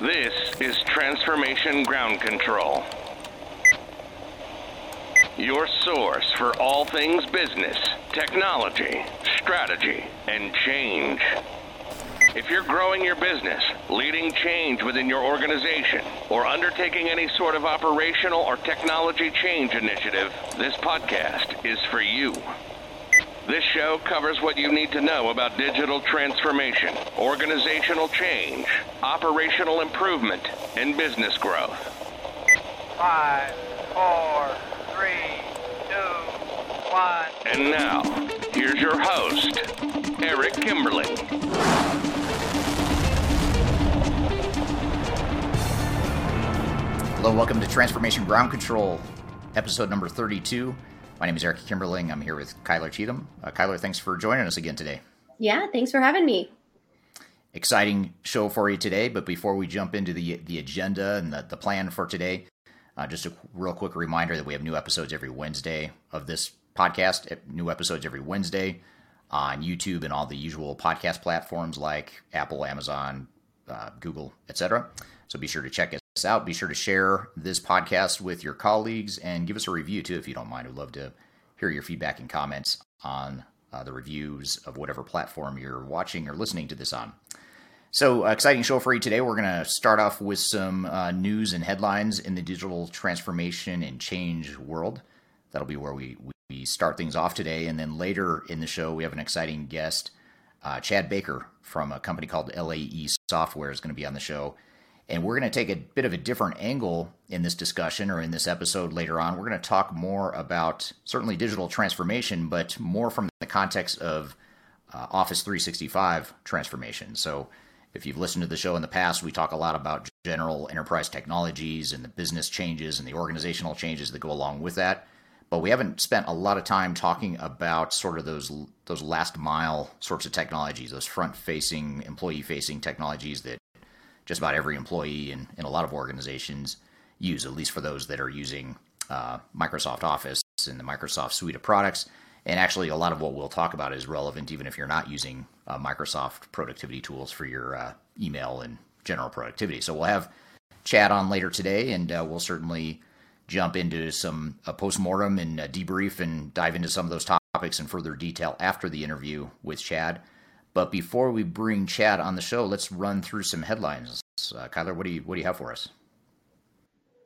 This is Transformation Ground Control. Your source for all things business, technology, strategy, and change. If you're growing your business, leading change within your organization, or undertaking any sort of operational or technology change initiative, this podcast is for you. This show covers what you need to know about digital transformation, organizational change, operational improvement, and business growth. Five, four, three, two, one. And now, here's your host, Eric Kimberling. Hello, welcome to Transformation Ground Control, episode number 32. My name is Eric Kimberling. I'm here with Kyler Cheatham. Uh, Kyler, thanks for joining us again today. Yeah, thanks for having me. Exciting show for you today, but before we jump into the the agenda and the, the plan for today, uh, just a real quick reminder that we have new episodes every Wednesday of this podcast, new episodes every Wednesday on YouTube and all the usual podcast platforms like Apple, Amazon, uh, Google, etc. So be sure to check us out. Be sure to share this podcast with your colleagues and give us a review too, if you don't mind. We'd love to hear your feedback and comments on uh, the reviews of whatever platform you're watching or listening to this on. So, uh, exciting show for you today. We're going to start off with some uh, news and headlines in the digital transformation and change world. That'll be where we, we start things off today. And then later in the show, we have an exciting guest. Uh, Chad Baker from a company called LAE Software is going to be on the show. And we're going to take a bit of a different angle in this discussion or in this episode later on. We're going to talk more about certainly digital transformation, but more from the context of uh, Office 365 transformation. So, if you've listened to the show in the past, we talk a lot about general enterprise technologies and the business changes and the organizational changes that go along with that. But we haven't spent a lot of time talking about sort of those those last mile sorts of technologies, those front facing, employee facing technologies that just about every employee in, in a lot of organizations use, at least for those that are using uh, Microsoft Office and the Microsoft suite of products. And actually, a lot of what we'll talk about is relevant even if you're not using uh, Microsoft productivity tools for your uh, email and general productivity. So we'll have Chad on later today, and uh, we'll certainly jump into some a postmortem and a debrief and dive into some of those topics in further detail after the interview with Chad. But before we bring Chad on the show, let's run through some headlines. Uh, Kyler, what do you what do you have for us?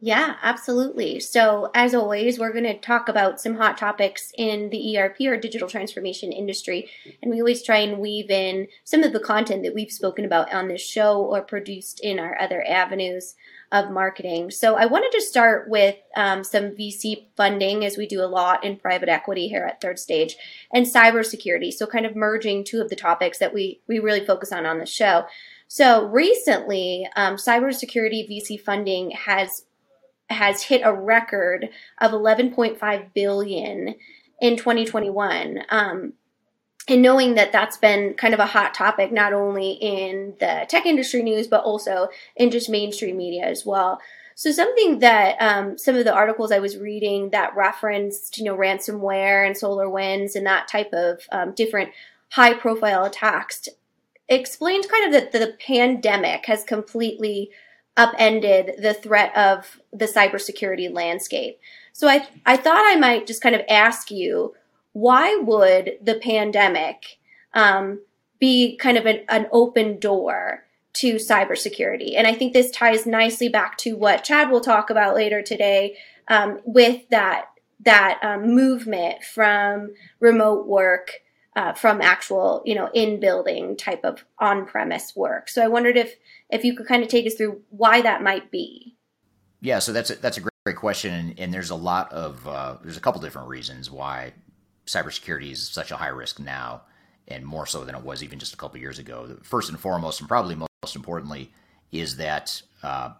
Yeah, absolutely. So, as always, we're going to talk about some hot topics in the ERP or digital transformation industry. And we always try and weave in some of the content that we've spoken about on this show or produced in our other avenues of marketing. So, I wanted to start with um, some VC funding, as we do a lot in private equity here at Third Stage, and cybersecurity. So, kind of merging two of the topics that we, we really focus on on the show. So, recently, um, cybersecurity VC funding has has hit a record of 11.5 billion in 2021. Um, and knowing that that's been kind of a hot topic, not only in the tech industry news, but also in just mainstream media as well. So something that um, some of the articles I was reading that referenced, you know, ransomware and SolarWinds and that type of um, different high profile attacks explained kind of that the pandemic has completely upended the threat of the cybersecurity landscape. So I I thought I might just kind of ask you why would the pandemic um, be kind of an, an open door to cybersecurity? And I think this ties nicely back to what Chad will talk about later today um, with that that um, movement from remote work uh, from actual, you know, in building type of on premise work. So I wondered if if you could kind of take us through why that might be. Yeah, so that's a, that's a great, great question, and, and there's a lot of uh, there's a couple different reasons why cybersecurity is such a high risk now, and more so than it was even just a couple years ago. First and foremost, and probably most importantly, is that uh,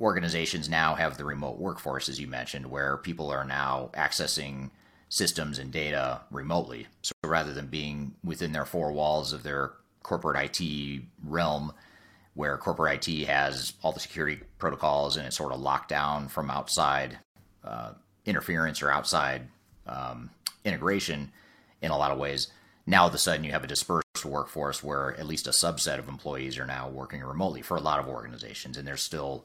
organizations now have the remote workforce, as you mentioned, where people are now accessing systems and data remotely. So rather than being within their four walls of their corporate IT realm, where corporate IT has all the security protocols and it's sort of locked down from outside uh, interference or outside um, integration in a lot of ways. Now, all of a sudden, you have a dispersed workforce where at least a subset of employees are now working remotely for a lot of organizations, and there's still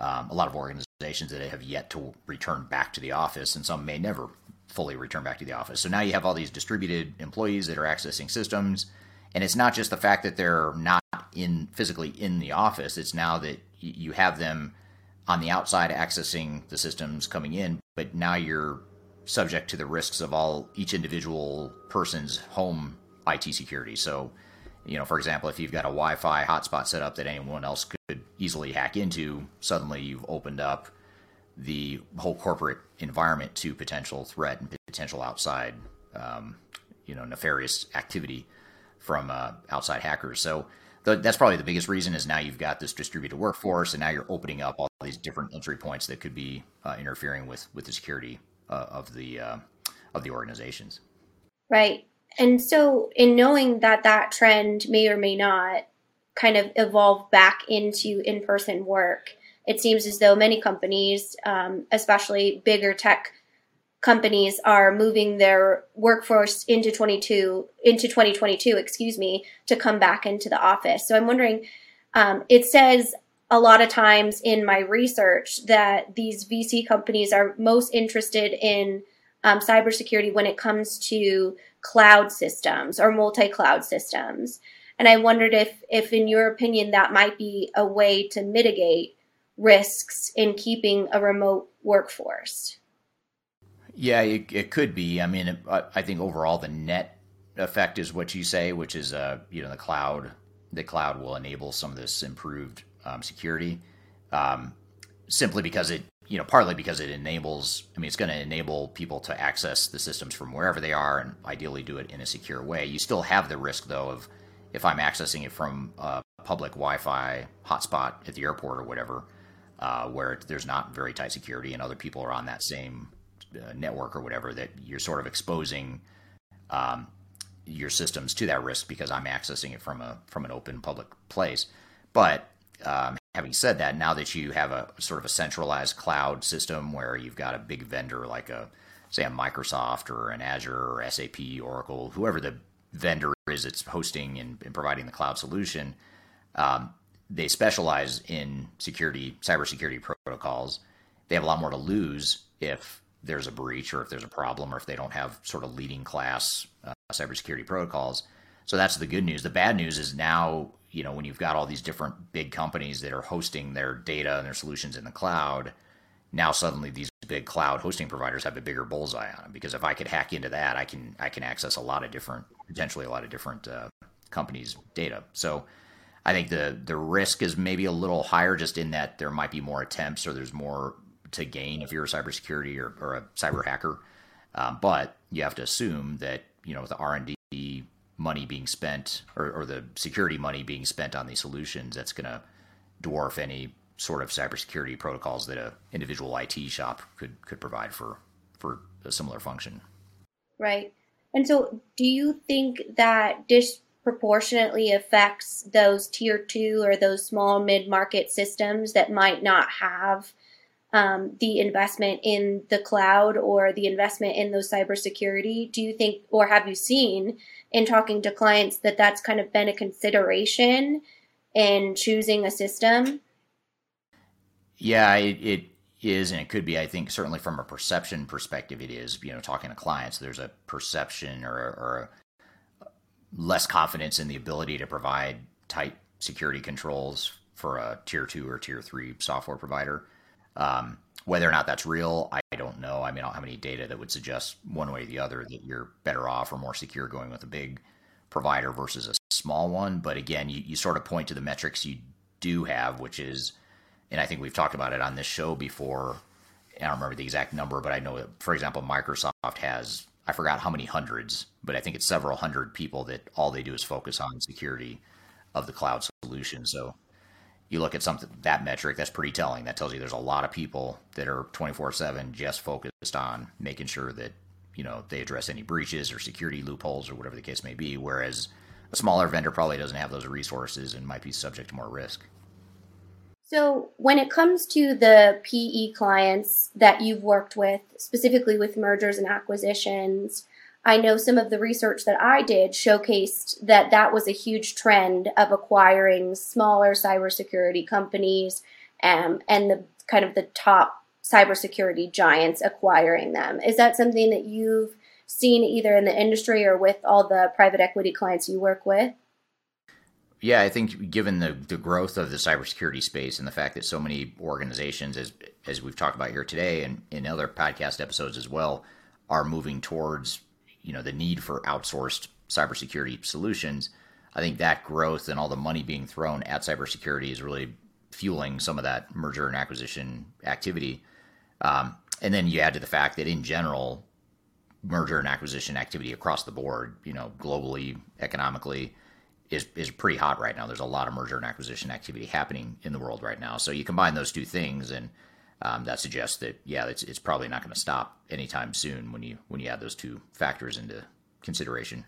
um, a lot of organizations that have yet to return back to the office, and some may never fully return back to the office. So now you have all these distributed employees that are accessing systems, and it's not just the fact that they're not in physically in the office; it's now that you have them on the outside accessing the systems coming in, but now you're subject to the risks of all each individual person's home IT security. So, you know, for example, if you've got a Wi-Fi hotspot set up that anyone else could easily hack into, suddenly you've opened up the whole corporate environment to potential threat and potential outside, um, you know, nefarious activity from uh, outside hackers. So that's probably the biggest reason is now you've got this distributed workforce, and now you're opening up all these different entry points that could be uh, interfering with with the security uh, of the uh, of the organizations. Right. And so, in knowing that that trend may or may not kind of evolve back into in person work, it seems as though many companies, um, especially bigger tech companies, are moving their workforce into 22 into 2022, excuse me, to come back into the office. So I'm wondering. Um, it says a lot of times in my research that these VC companies are most interested in um, cybersecurity when it comes to cloud systems or multi-cloud systems. And I wondered if, if in your opinion, that might be a way to mitigate risks in keeping a remote workforce. Yeah, it, it could be. I mean, I think overall the net effect is what you say, which is, uh, you know, the cloud. The cloud will enable some of this improved um, security, um, simply because it, you know, partly because it enables. I mean, it's going to enable people to access the systems from wherever they are, and ideally do it in a secure way. You still have the risk, though, of if I'm accessing it from a public Wi-Fi hotspot at the airport or whatever, uh, where there's not very tight security, and other people are on that same uh, network or whatever, that you're sort of exposing. Um, your systems to that risk because I'm accessing it from a from an open public place. But um, having said that, now that you have a sort of a centralized cloud system where you've got a big vendor like a say a Microsoft or an Azure or SAP, Oracle, whoever the vendor is that's hosting and, and providing the cloud solution, um, they specialize in security, cybersecurity protocols. They have a lot more to lose if there's a breach or if there's a problem or if they don't have sort of leading class uh, cybersecurity protocols. So that's the good news. The bad news is now you know when you've got all these different big companies that are hosting their data and their solutions in the cloud now suddenly these big cloud hosting providers have a bigger bullseye on them because if i could hack into that i can i can access a lot of different potentially a lot of different uh, companies data. So i think the the risk is maybe a little higher just in that there might be more attempts or there's more to gain if you're a cybersecurity or, or a cyber hacker. Um, but you have to assume that you know the r&d money being spent or, or the security money being spent on these solutions that's going to dwarf any sort of cybersecurity protocols that a individual IT shop could could provide for for a similar function. Right. And so do you think that disproportionately affects those tier 2 or those small mid-market systems that might not have um, the investment in the cloud or the investment in those cybersecurity? Do you think, or have you seen in talking to clients that that's kind of been a consideration in choosing a system? Yeah, it, it is, and it could be. I think certainly from a perception perspective, it is. You know, talking to clients, there's a perception or, or less confidence in the ability to provide tight security controls for a tier two or tier three software provider. Um, whether or not that's real, I don't know. I mean, I don't have any data that would suggest one way or the other that you're better off or more secure going with a big provider versus a small one. But again, you, you sort of point to the metrics you do have, which is, and I think we've talked about it on this show before. I don't remember the exact number, but I know that, for example, Microsoft has, I forgot how many hundreds, but I think it's several hundred people that all they do is focus on security of the cloud solution. So you look at something that metric that's pretty telling. That tells you there's a lot of people that are 24/7 just focused on making sure that you know they address any breaches or security loopholes or whatever the case may be whereas a smaller vendor probably doesn't have those resources and might be subject to more risk. So when it comes to the PE clients that you've worked with specifically with mergers and acquisitions I know some of the research that I did showcased that that was a huge trend of acquiring smaller cybersecurity companies um, and the kind of the top cybersecurity giants acquiring them. Is that something that you've seen either in the industry or with all the private equity clients you work with? Yeah, I think given the, the growth of the cybersecurity space and the fact that so many organizations, as as we've talked about here today and in other podcast episodes as well, are moving towards you know the need for outsourced cybersecurity solutions. I think that growth and all the money being thrown at cybersecurity is really fueling some of that merger and acquisition activity. Um, and then you add to the fact that in general, merger and acquisition activity across the board, you know, globally, economically, is is pretty hot right now. There's a lot of merger and acquisition activity happening in the world right now. So you combine those two things, and um, that suggests that yeah, it's it's probably not going to stop anytime soon when you when you add those two factors into consideration.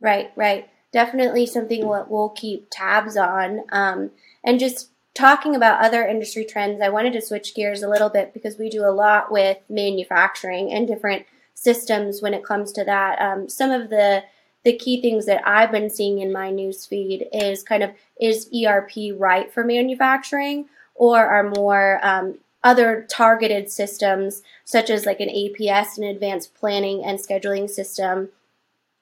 Right, right. Definitely something what we'll keep tabs on. Um, and just talking about other industry trends, I wanted to switch gears a little bit because we do a lot with manufacturing and different systems when it comes to that. Um, some of the the key things that I've been seeing in my news feed is kind of is ERP right for manufacturing or are more um, other targeted systems such as like an APS, an advanced planning and scheduling system,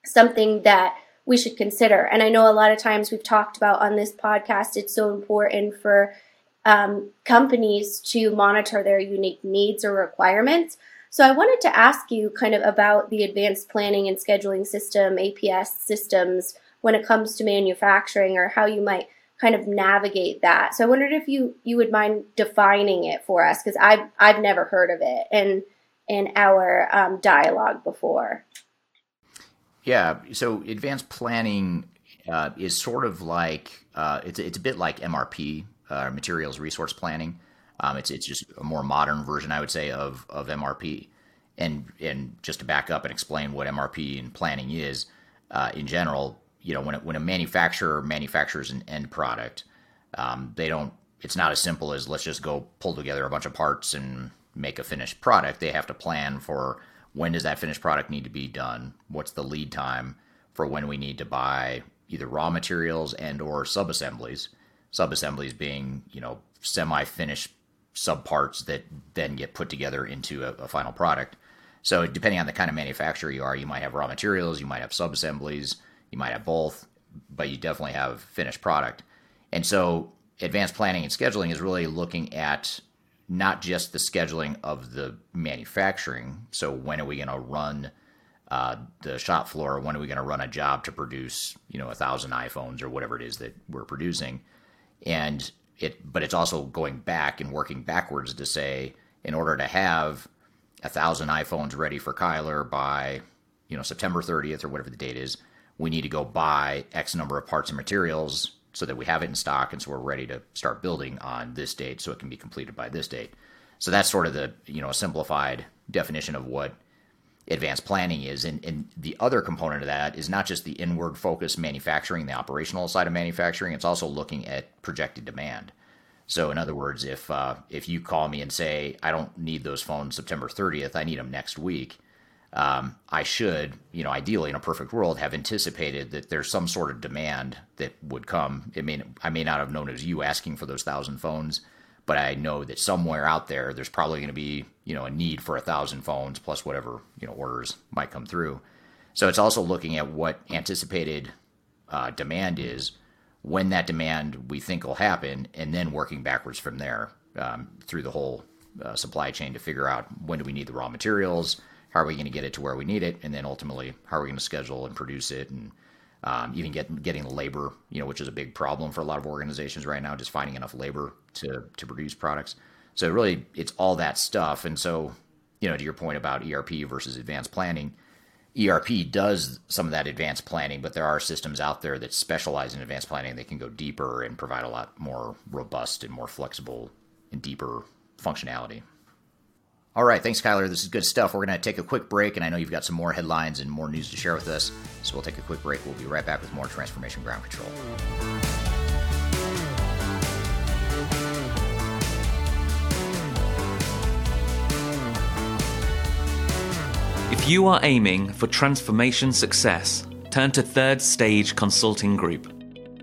something that we should consider. And I know a lot of times we've talked about on this podcast, it's so important for um, companies to monitor their unique needs or requirements. So I wanted to ask you kind of about the advanced planning and scheduling system, APS systems, when it comes to manufacturing or how you might kind of navigate that. So I wondered if you you would mind defining it for us because I've I've never heard of it in in our um, dialogue before. Yeah, so advanced planning uh, is sort of like uh, it's it's a bit like MRP, uh, materials resource planning. Um, it's it's just a more modern version, I would say, of of MRP. And and just to back up and explain what MRP and planning is uh, in general, you know, when it, when a manufacturer manufactures an end product, um, they don't. It's not as simple as let's just go pull together a bunch of parts and make a finished product. They have to plan for when does that finished product need to be done? What's the lead time for when we need to buy either raw materials and or subassemblies? Subassemblies being, you know, semi-finished subparts that then get put together into a, a final product. So depending on the kind of manufacturer you are, you might have raw materials, you might have subassemblies, you might have both, but you definitely have finished product. And so advanced planning and scheduling is really looking at not just the scheduling of the manufacturing. So when are we going to run uh, the shop floor? When are we going to run a job to produce, you know, a thousand iPhones or whatever it is that we're producing? And it, but it's also going back and working backwards to say, in order to have a thousand iPhones ready for Kyler by, you know, September 30th or whatever the date is, we need to go buy X number of parts and materials so that we have it in stock and so we're ready to start building on this date so it can be completed by this date. So that's sort of the you know simplified definition of what advanced planning is. And, and the other component of that is not just the inward focus manufacturing, the operational side of manufacturing, it's also looking at projected demand. So in other words, if uh, if you call me and say I don't need those phones September 30th, I need them next week, um, I should, you know, ideally in a perfect world, have anticipated that there's some sort of demand that would come. I mean, I may not have known it was you asking for those thousand phones, but I know that somewhere out there, there's probably going to be, you know, a need for a thousand phones plus whatever, you know, orders might come through. So it's also looking at what anticipated uh, demand is, when that demand we think will happen, and then working backwards from there um, through the whole uh, supply chain to figure out when do we need the raw materials how are we going to get it to where we need it, and then ultimately how are we going to schedule and produce it, and um, even get getting the labor, you know, which is a big problem for a lot of organizations right now, just finding enough labor to to produce products. So really, it's all that stuff, and so you know, to your point about ERP versus advanced planning. ERP does some of that advanced planning, but there are systems out there that specialize in advanced planning that can go deeper and provide a lot more robust and more flexible and deeper functionality. All right, thanks, Kyler. This is good stuff. We're going to take a quick break, and I know you've got some more headlines and more news to share with us. So we'll take a quick break. We'll be right back with more Transformation Ground Control. If you are aiming for transformation success, turn to Third Stage Consulting Group.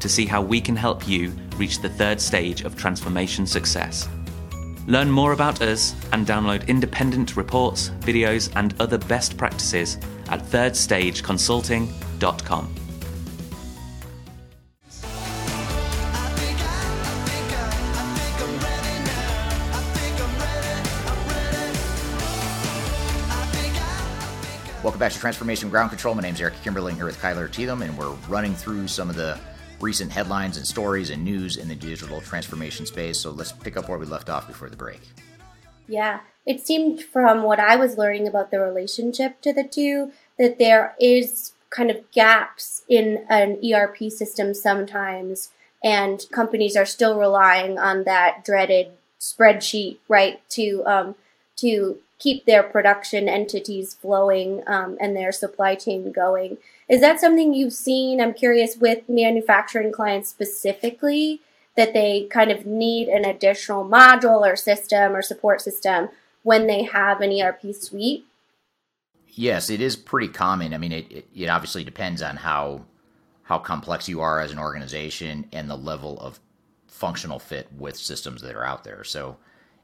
to see how we can help you reach the third stage of transformation success. Learn more about us and download independent reports, videos, and other best practices at thirdstageconsulting.com. Welcome back to Transformation Ground Control. My name is Eric Kimberling here with Kyler Cheatham, and we're running through some of the recent headlines and stories and news in the digital transformation space. So let's pick up where we left off before the break. Yeah, it seemed from what I was learning about the relationship to the two that there is kind of gaps in an ERP system sometimes, and companies are still relying on that dreaded spreadsheet, right, to um, to keep their production entities flowing um, and their supply chain going. Is that something you've seen? I'm curious with manufacturing clients specifically that they kind of need an additional module or system or support system when they have an ERP suite. Yes, it is pretty common. I mean, it, it, it obviously depends on how how complex you are as an organization and the level of functional fit with systems that are out there. So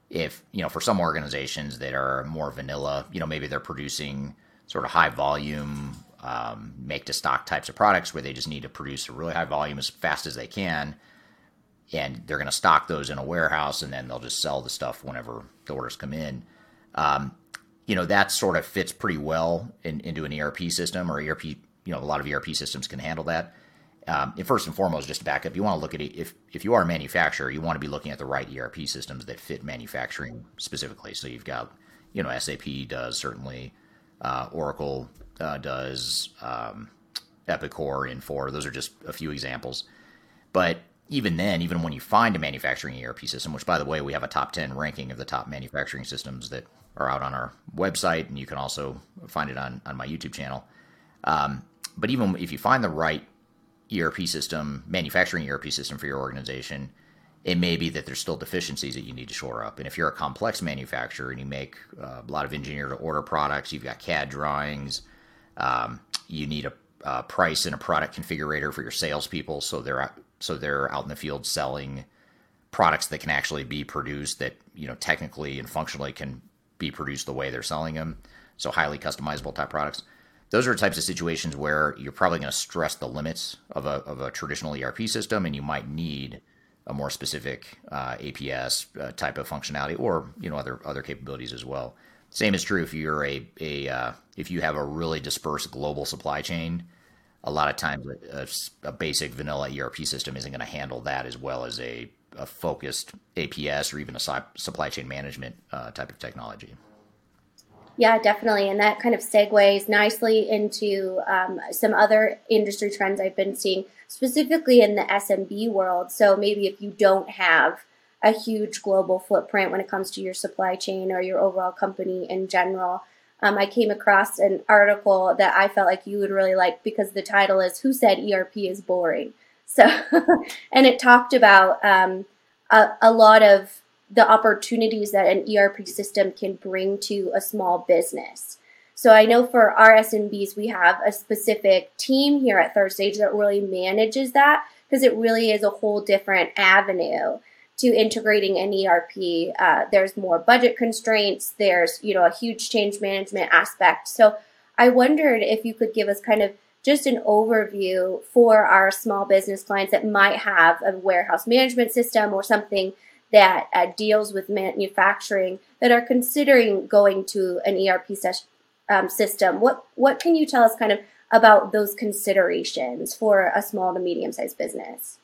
if you know for some organizations that are more vanilla you know maybe they're producing sort of high volume um, make to stock types of products where they just need to produce a really high volume as fast as they can and they're going to stock those in a warehouse and then they'll just sell the stuff whenever the orders come in um, you know that sort of fits pretty well in, into an erp system or erp you know a lot of erp systems can handle that um, and first and foremost, just to back up, you want to look at it if if you are a manufacturer, you want to be looking at the right ERP systems that fit manufacturing specifically. So you've got, you know, SAP does certainly, uh, Oracle uh, does, um, Epicor, Infor. Those are just a few examples. But even then, even when you find a manufacturing ERP system, which by the way, we have a top ten ranking of the top manufacturing systems that are out on our website, and you can also find it on on my YouTube channel. Um, but even if you find the right ERP system, manufacturing ERP system for your organization, it may be that there's still deficiencies that you need to shore up. And if you're a complex manufacturer and you make uh, a lot of engineer to order products, you've got CAD drawings, um, you need a, a, price and a product configurator for your salespeople, so they're so they're out in the field selling products that can actually be produced that you know technically and functionally can be produced the way they're selling them. So highly customizable type products those are types of situations where you're probably going to stress the limits of a, of a traditional ERP system, and you might need a more specific uh, APS uh, type of functionality, or you know other other capabilities as well. Same is true if you're a a uh, if you have a really dispersed global supply chain. A lot of times, a, a basic vanilla ERP system isn't going to handle that as well as a, a focused APS or even a supply chain management uh, type of technology. Yeah, definitely. And that kind of segues nicely into um, some other industry trends I've been seeing, specifically in the SMB world. So maybe if you don't have a huge global footprint when it comes to your supply chain or your overall company in general, um, I came across an article that I felt like you would really like because the title is Who Said ERP is Boring? So, and it talked about um, a, a lot of the opportunities that an ERP system can bring to a small business. So I know for our SMBs, we have a specific team here at Third Stage that really manages that because it really is a whole different avenue to integrating an ERP. Uh, there's more budget constraints. There's you know a huge change management aspect. So I wondered if you could give us kind of just an overview for our small business clients that might have a warehouse management system or something that uh, deals with manufacturing that are considering going to an ERP ses- um, system. What what can you tell us kind of about those considerations for a small to medium sized business?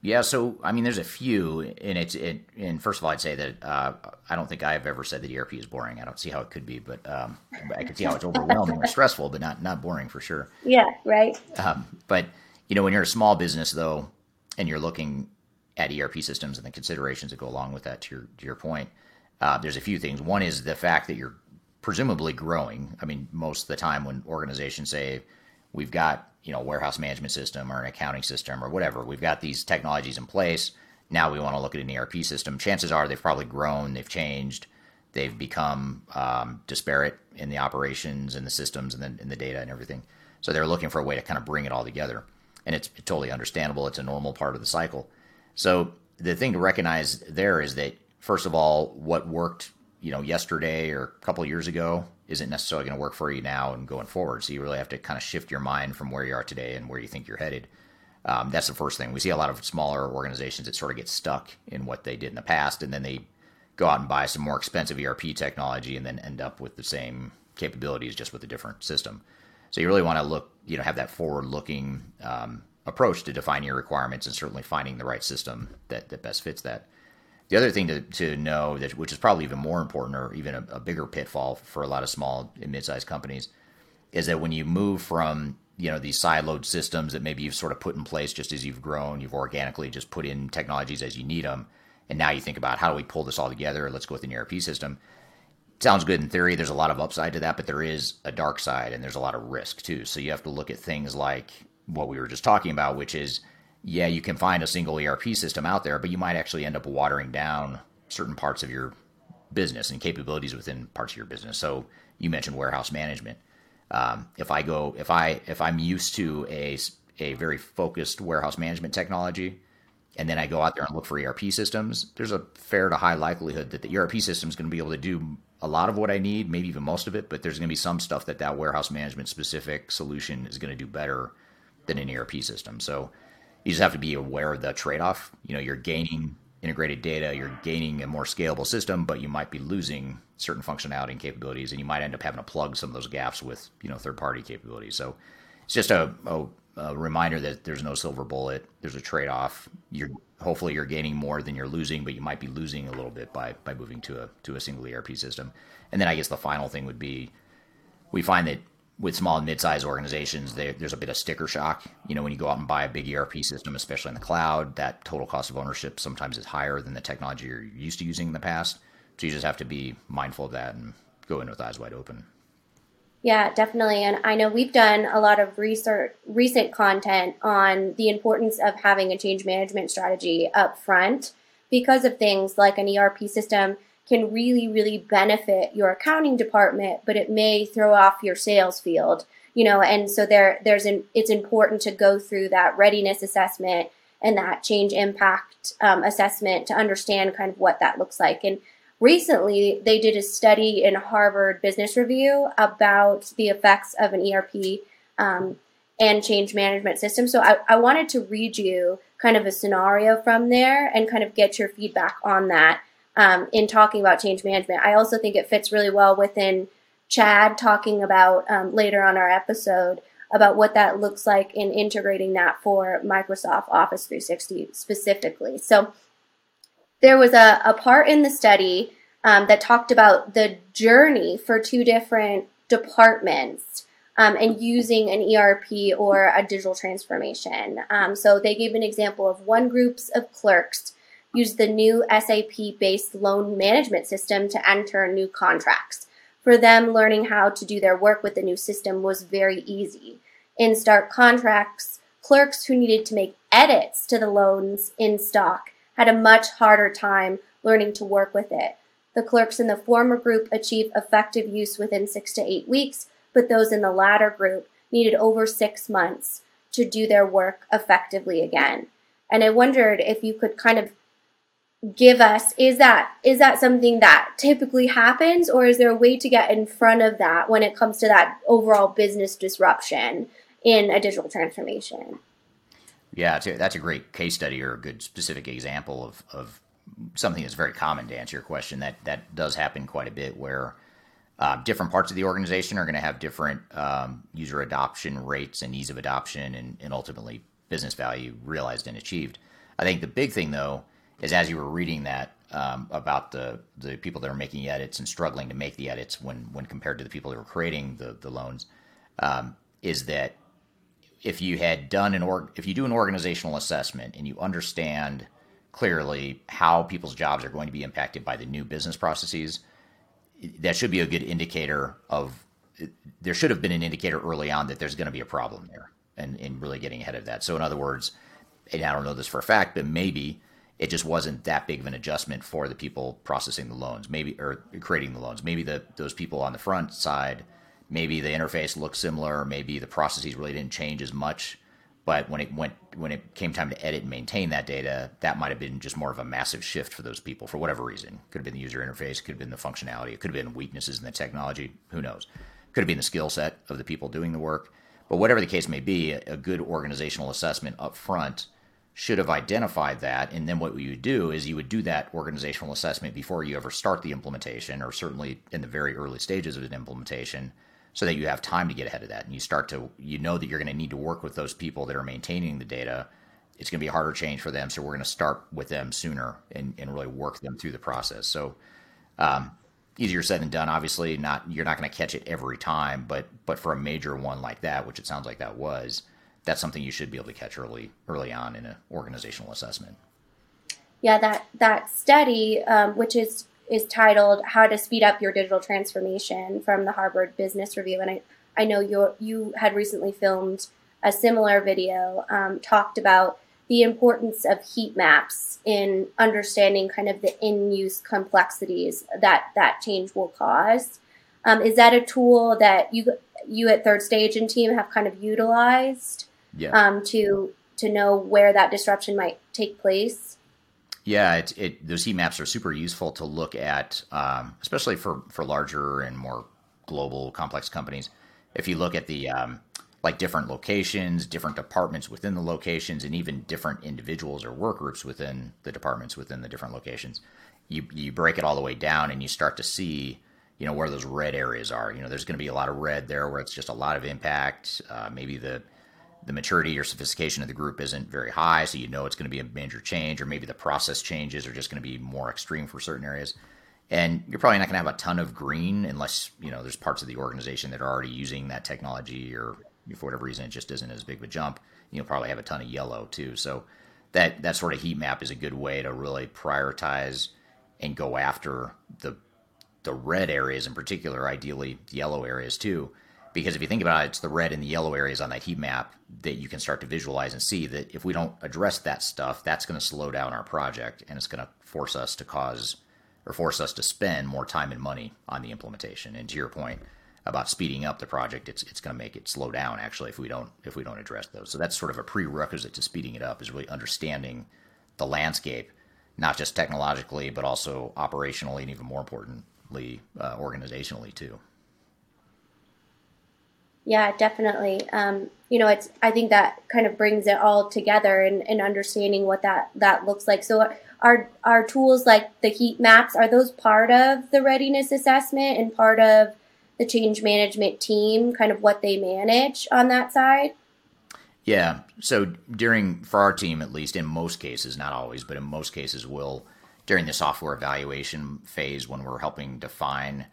Yeah, so I mean, there's a few, and it's it. And first of all, I'd say that uh, I don't think I've ever said that ERP is boring. I don't see how it could be, but um, I can see how it's overwhelming or stressful, but not not boring for sure. Yeah, right. Um, but you know, when you're a small business though, and you're looking at ERP systems and the considerations that go along with that, to your to your point, uh, there's a few things. One is the fact that you're presumably growing. I mean, most of the time when organizations say we've got you know warehouse management system or an accounting system or whatever, we've got these technologies in place. Now we want to look at an ERP system. Chances are they've probably grown, they've changed, they've become um, disparate in the operations and the systems and then in the data and everything. So they're looking for a way to kind of bring it all together, and it's totally understandable. It's a normal part of the cycle. So the thing to recognize there is that first of all, what worked you know yesterday or a couple years ago isn't necessarily going to work for you now and going forward. So you really have to kind of shift your mind from where you are today and where you think you're headed. Um, that's the first thing. We see a lot of smaller organizations that sort of get stuck in what they did in the past, and then they go out and buy some more expensive ERP technology, and then end up with the same capabilities just with a different system. So you really want to look, you know, have that forward-looking um, approach to defining your requirements and certainly finding the right system that, that best fits that. The other thing to, to know, that which is probably even more important or even a, a bigger pitfall for a lot of small and mid-sized companies, is that when you move from you know these siloed systems that maybe you've sort of put in place just as you've grown, you've organically just put in technologies as you need them, and now you think about how do we pull this all together? Let's go with an ERP system. sounds good in theory. There's a lot of upside to that, but there is a dark side and there's a lot of risk too. So you have to look at things like what we were just talking about, which is yeah, you can find a single ERP system out there, but you might actually end up watering down certain parts of your business and capabilities within parts of your business. So you mentioned warehouse management. Um, if I go, if I if I'm used to a a very focused warehouse management technology, and then I go out there and look for ERP systems, there's a fair to high likelihood that the ERP system is going to be able to do a lot of what I need, maybe even most of it. But there's going to be some stuff that that warehouse management specific solution is going to do better than an ERP system. So you just have to be aware of the trade off. You know, you're gaining integrated data, you're gaining a more scalable system, but you might be losing certain functionality and capabilities, and you might end up having to plug some of those gaps with you know third party capabilities. So it's just a, a, a reminder that there's no silver bullet. There's a trade off. You're hopefully you're gaining more than you're losing, but you might be losing a little bit by by moving to a to a single ERP system. And then I guess the final thing would be we find that with small and mid-sized organizations, there's a bit of sticker shock. You know, when you go out and buy a big ERP system, especially in the cloud, that total cost of ownership sometimes is higher than the technology you're used to using in the past. So you just have to be mindful of that and go in with eyes wide open. Yeah, definitely. And I know we've done a lot of research, recent content on the importance of having a change management strategy up front because of things like an ERP system can really, really benefit your accounting department, but it may throw off your sales field, you know, and so there, there's an, it's important to go through that readiness assessment and that change impact um, assessment to understand kind of what that looks like. And recently they did a study in Harvard Business Review about the effects of an ERP um, and change management system. So I, I wanted to read you kind of a scenario from there and kind of get your feedback on that um, in talking about change management. I also think it fits really well within Chad talking about um, later on our episode about what that looks like in integrating that for Microsoft Office 360 specifically. So there was a, a part in the study um, that talked about the journey for two different departments um, and using an ERP or a digital transformation. Um, so they gave an example of one groups of clerks use the new SAP based loan management system to enter new contracts. For them, learning how to do their work with the new system was very easy. In start contracts, clerks who needed to make edits to the loans in stock had a much harder time learning to work with it. The clerks in the former group achieved effective use within six to eight weeks, but those in the latter group needed over six months to do their work effectively again. And I wondered if you could kind of give us is that is that something that typically happens or is there a way to get in front of that when it comes to that overall business disruption in a digital transformation? Yeah a, that's a great case study or a good specific example of, of something that's very common to answer your question that that does happen quite a bit where uh, different parts of the organization are going to have different um, user adoption rates and ease of adoption and, and ultimately business value realized and achieved. I think the big thing though is as you were reading that um, about the the people that are making edits and struggling to make the edits when when compared to the people that are creating the the loans, um, is that if you had done an org if you do an organizational assessment and you understand clearly how people's jobs are going to be impacted by the new business processes, that should be a good indicator of there should have been an indicator early on that there's going to be a problem there and, and really getting ahead of that. So in other words, and I don't know this for a fact, but maybe it just wasn't that big of an adjustment for the people processing the loans, maybe or creating the loans. Maybe the those people on the front side, maybe the interface looked similar, maybe the processes really didn't change as much. But when it went when it came time to edit and maintain that data, that might have been just more of a massive shift for those people for whatever reason. Could have been the user interface, could have been the functionality, it could have been weaknesses in the technology. Who knows? Could have been the skill set of the people doing the work. But whatever the case may be, a good organizational assessment up front should have identified that. And then what you would do is you would do that organizational assessment before you ever start the implementation, or certainly in the very early stages of an implementation, so that you have time to get ahead of that. And you start to, you know that you're going to need to work with those people that are maintaining the data. It's going to be a harder change for them. So we're going to start with them sooner and, and really work them through the process. So, um, easier said than done. Obviously, not you're not going to catch it every time, but but for a major one like that, which it sounds like that was, that's something you should be able to catch early early on in an organizational assessment. Yeah, that that study, um, which is is titled "How to Speed Up Your Digital Transformation" from the Harvard Business Review, and I I know you you had recently filmed a similar video, um, talked about the importance of heat maps in understanding kind of the in use complexities that that change will cause. Um, is that a tool that you you at Third Stage and team have kind of utilized? Yeah. um, to to know where that disruption might take place. Yeah, it, it, those heat maps are super useful to look at, um, especially for, for larger and more global, complex companies. If you look at the um, like different locations, different departments within the locations, and even different individuals or work groups within the departments within the different locations, you you break it all the way down, and you start to see you know where those red areas are. You know, there's going to be a lot of red there where it's just a lot of impact. Uh, maybe the the maturity or sophistication of the group isn't very high, so you know it's going to be a major change, or maybe the process changes are just going to be more extreme for certain areas. And you're probably not going to have a ton of green unless you know there's parts of the organization that are already using that technology, or for whatever reason it just isn't as big of a jump. You'll probably have a ton of yellow too. So that that sort of heat map is a good way to really prioritize and go after the the red areas in particular, ideally yellow areas too because if you think about it, it's the red and the yellow areas on that heat map that you can start to visualize and see that if we don't address that stuff, that's going to slow down our project and it's going to force us to cause or force us to spend more time and money on the implementation. And to your point about speeding up the project, it's it's going to make it slow down actually if we don't if we don't address those. So that's sort of a prerequisite to speeding it up is really understanding the landscape, not just technologically but also operationally and even more importantly uh, organizationally too. Yeah, definitely. Um, you know, it's I think that kind of brings it all together and, and understanding what that that looks like. So our our tools like the heat maps are those part of the readiness assessment and part of the change management team, kind of what they manage on that side. Yeah. So during for our team, at least in most cases, not always, but in most cases, we'll during the software evaluation phase when we're helping define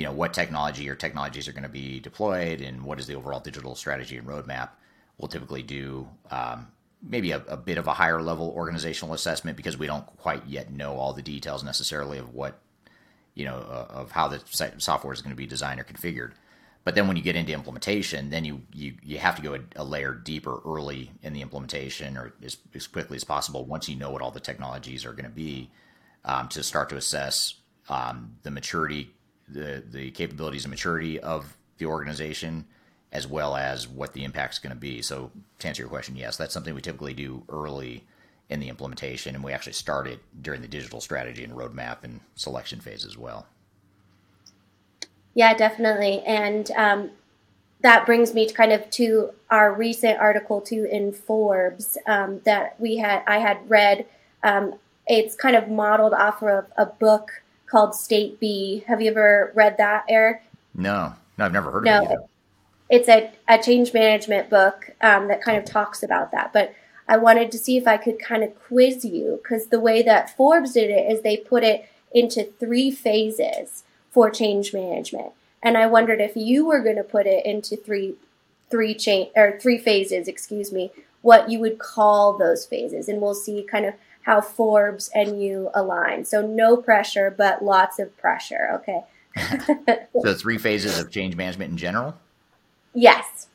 you know what technology or technologies are going to be deployed and what is the overall digital strategy and roadmap we'll typically do um, maybe a, a, bit of a higher level organizational assessment because we don't quite yet know all the details necessarily of what you know uh, of how the software is going to be designed or configured. But then when you get into implementation then you you, you have to go a, a layer deeper early in the implementation or as, as, quickly as possible once you know what all the technologies are going to be um, to start to assess um, the maturity the the capabilities and maturity of the organization as well as what the impact is going to be. So to answer your question, yes, that's something we typically do early in the implementation, and we actually start it during the digital strategy and roadmap and selection phase as well. Yeah, definitely, and um, that brings me to kind of to our recent article too in Forbes um, that we had I had read. Um, it's kind of modeled off of a book called State B. Have you ever read that, Eric? No, no, I've never heard no, of it. Either. It's a, a change management book um, that kind of talks about that. But I wanted to see if I could kind of quiz you because the way that Forbes did it is they put it into three phases for change management. And I wondered if you were going to put it into three three change or three phases, excuse me, what you would call those phases and we'll see kind of how Forbes and you align. So no pressure but lots of pressure, okay? so three phases of change management in general? Yes.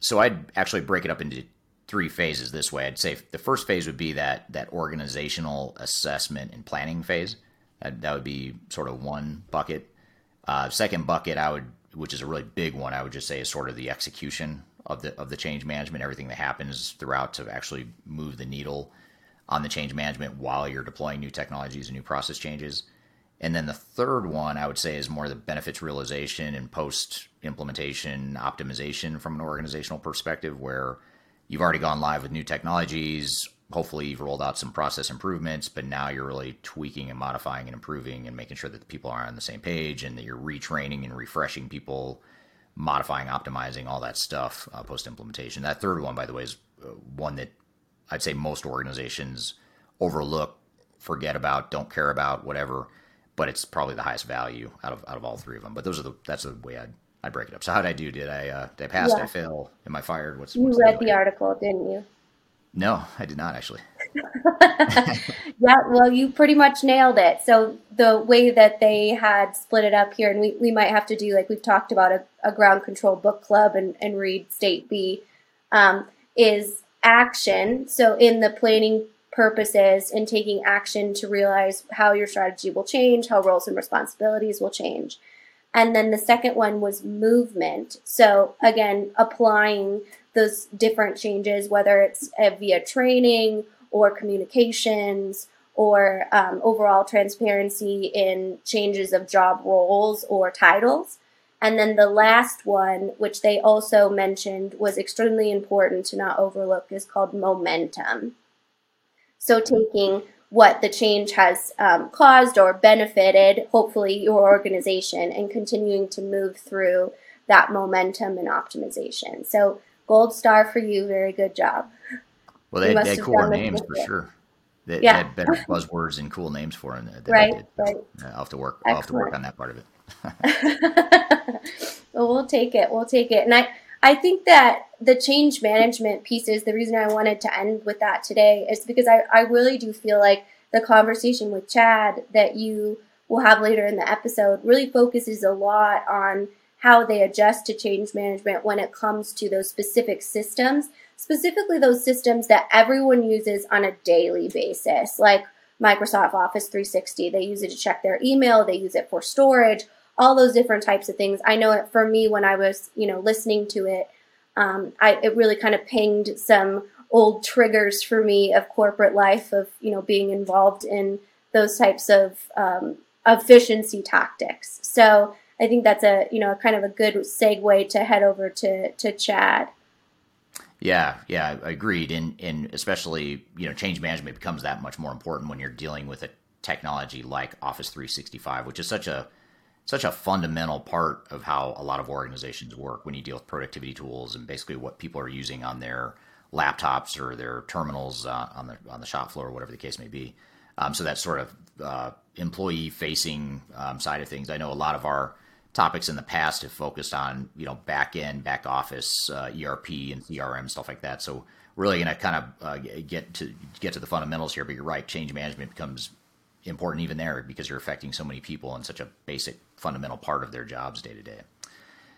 So I'd actually break it up into three phases this way. I'd say the first phase would be that that organizational assessment and planning phase. That, that would be sort of one bucket. Uh, second bucket, I would, which is a really big one, I would just say is sort of the execution of the of the change management, everything that happens throughout to actually move the needle on the change management while you're deploying new technologies and new process changes. And then the third one I would say is more the benefits realization and post implementation optimization from an organizational perspective, where you've already gone live with new technologies. Hopefully, you've rolled out some process improvements, but now you're really tweaking and modifying and improving and making sure that the people are on the same page and that you're retraining and refreshing people, modifying, optimizing, all that stuff uh, post implementation. That third one, by the way, is uh, one that I'd say most organizations overlook, forget about, don't care about, whatever. But it's probably the highest value out of out of all three of them. But those are the that's the way I'd I break it up. So how did I do? Did I uh, did I pass? Yeah. Did I fail? Am I fired? What's you what's read the, the article, didn't you? No, I did not actually. yeah, well, you pretty much nailed it. So the way that they had split it up here, and we, we might have to do like we've talked about a, a ground control book club and, and read State B, um, is action. So in the planning purposes and taking action to realize how your strategy will change, how roles and responsibilities will change. And then the second one was movement. So again, applying those different changes, whether it's uh, via training or communications or um, overall transparency in changes of job roles or titles. And then the last one, which they also mentioned was extremely important to not overlook, is called momentum. So taking what the change has um, caused or benefited, hopefully, your organization, and continuing to move through that momentum and optimization. So, gold star for you. Very good job. Well, they, they had cooler names for sure. They, yeah. they, had better buzzwords and cool names for them. right, right. I'll have to work. Excellent. I'll have to work on that part of it. well, we'll take it. We'll take it. And I, I think that the change management pieces, the reason I wanted to end with that today is because I, I really do feel like the conversation with Chad that you will have later in the episode really focuses a lot on how they adjust to change management when it comes to those specific systems, specifically those systems that everyone uses on a daily basis, like Microsoft Office 360. They use it to check their email, they use it for storage, all those different types of things. I know it for me when I was, you know, listening to it, um, I, it really kind of pinged some old triggers for me of corporate life, of, you know, being involved in those types of um, efficiency tactics. So I think that's a, you know, kind of a good segue to head over to, to Chad. Yeah, yeah, agreed. And and especially, you know, change management becomes that much more important when you're dealing with a technology like Office 365, which is such a such a fundamental part of how a lot of organizations work when you deal with productivity tools and basically what people are using on their laptops or their terminals uh, on the on the shop floor or whatever the case may be. Um, so that sort of uh, employee facing um, side of things. I know a lot of our topics in the past have focused on you know back end, back office, uh, ERP and CRM stuff like that. So really going to kind of uh, get to get to the fundamentals here. But you're right, change management becomes important even there because you're affecting so many people in such a basic fundamental part of their jobs day to day.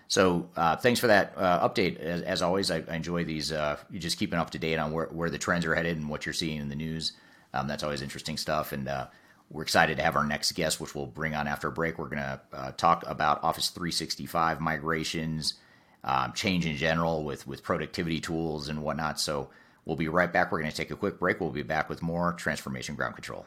So uh, thanks for that uh, update. As, as always, I, I, enjoy these. Uh, you just keeping up to date on where, where the trends are headed and what you're seeing in the news. Um, that's always interesting stuff. And uh, we're excited to have our next guest, which we'll bring on after a break. We're going to uh, talk about Office 365 migrations, um, change in general with with productivity tools and whatnot. So we'll be right back. We're going to take a quick break. We'll be back with more transformation ground control.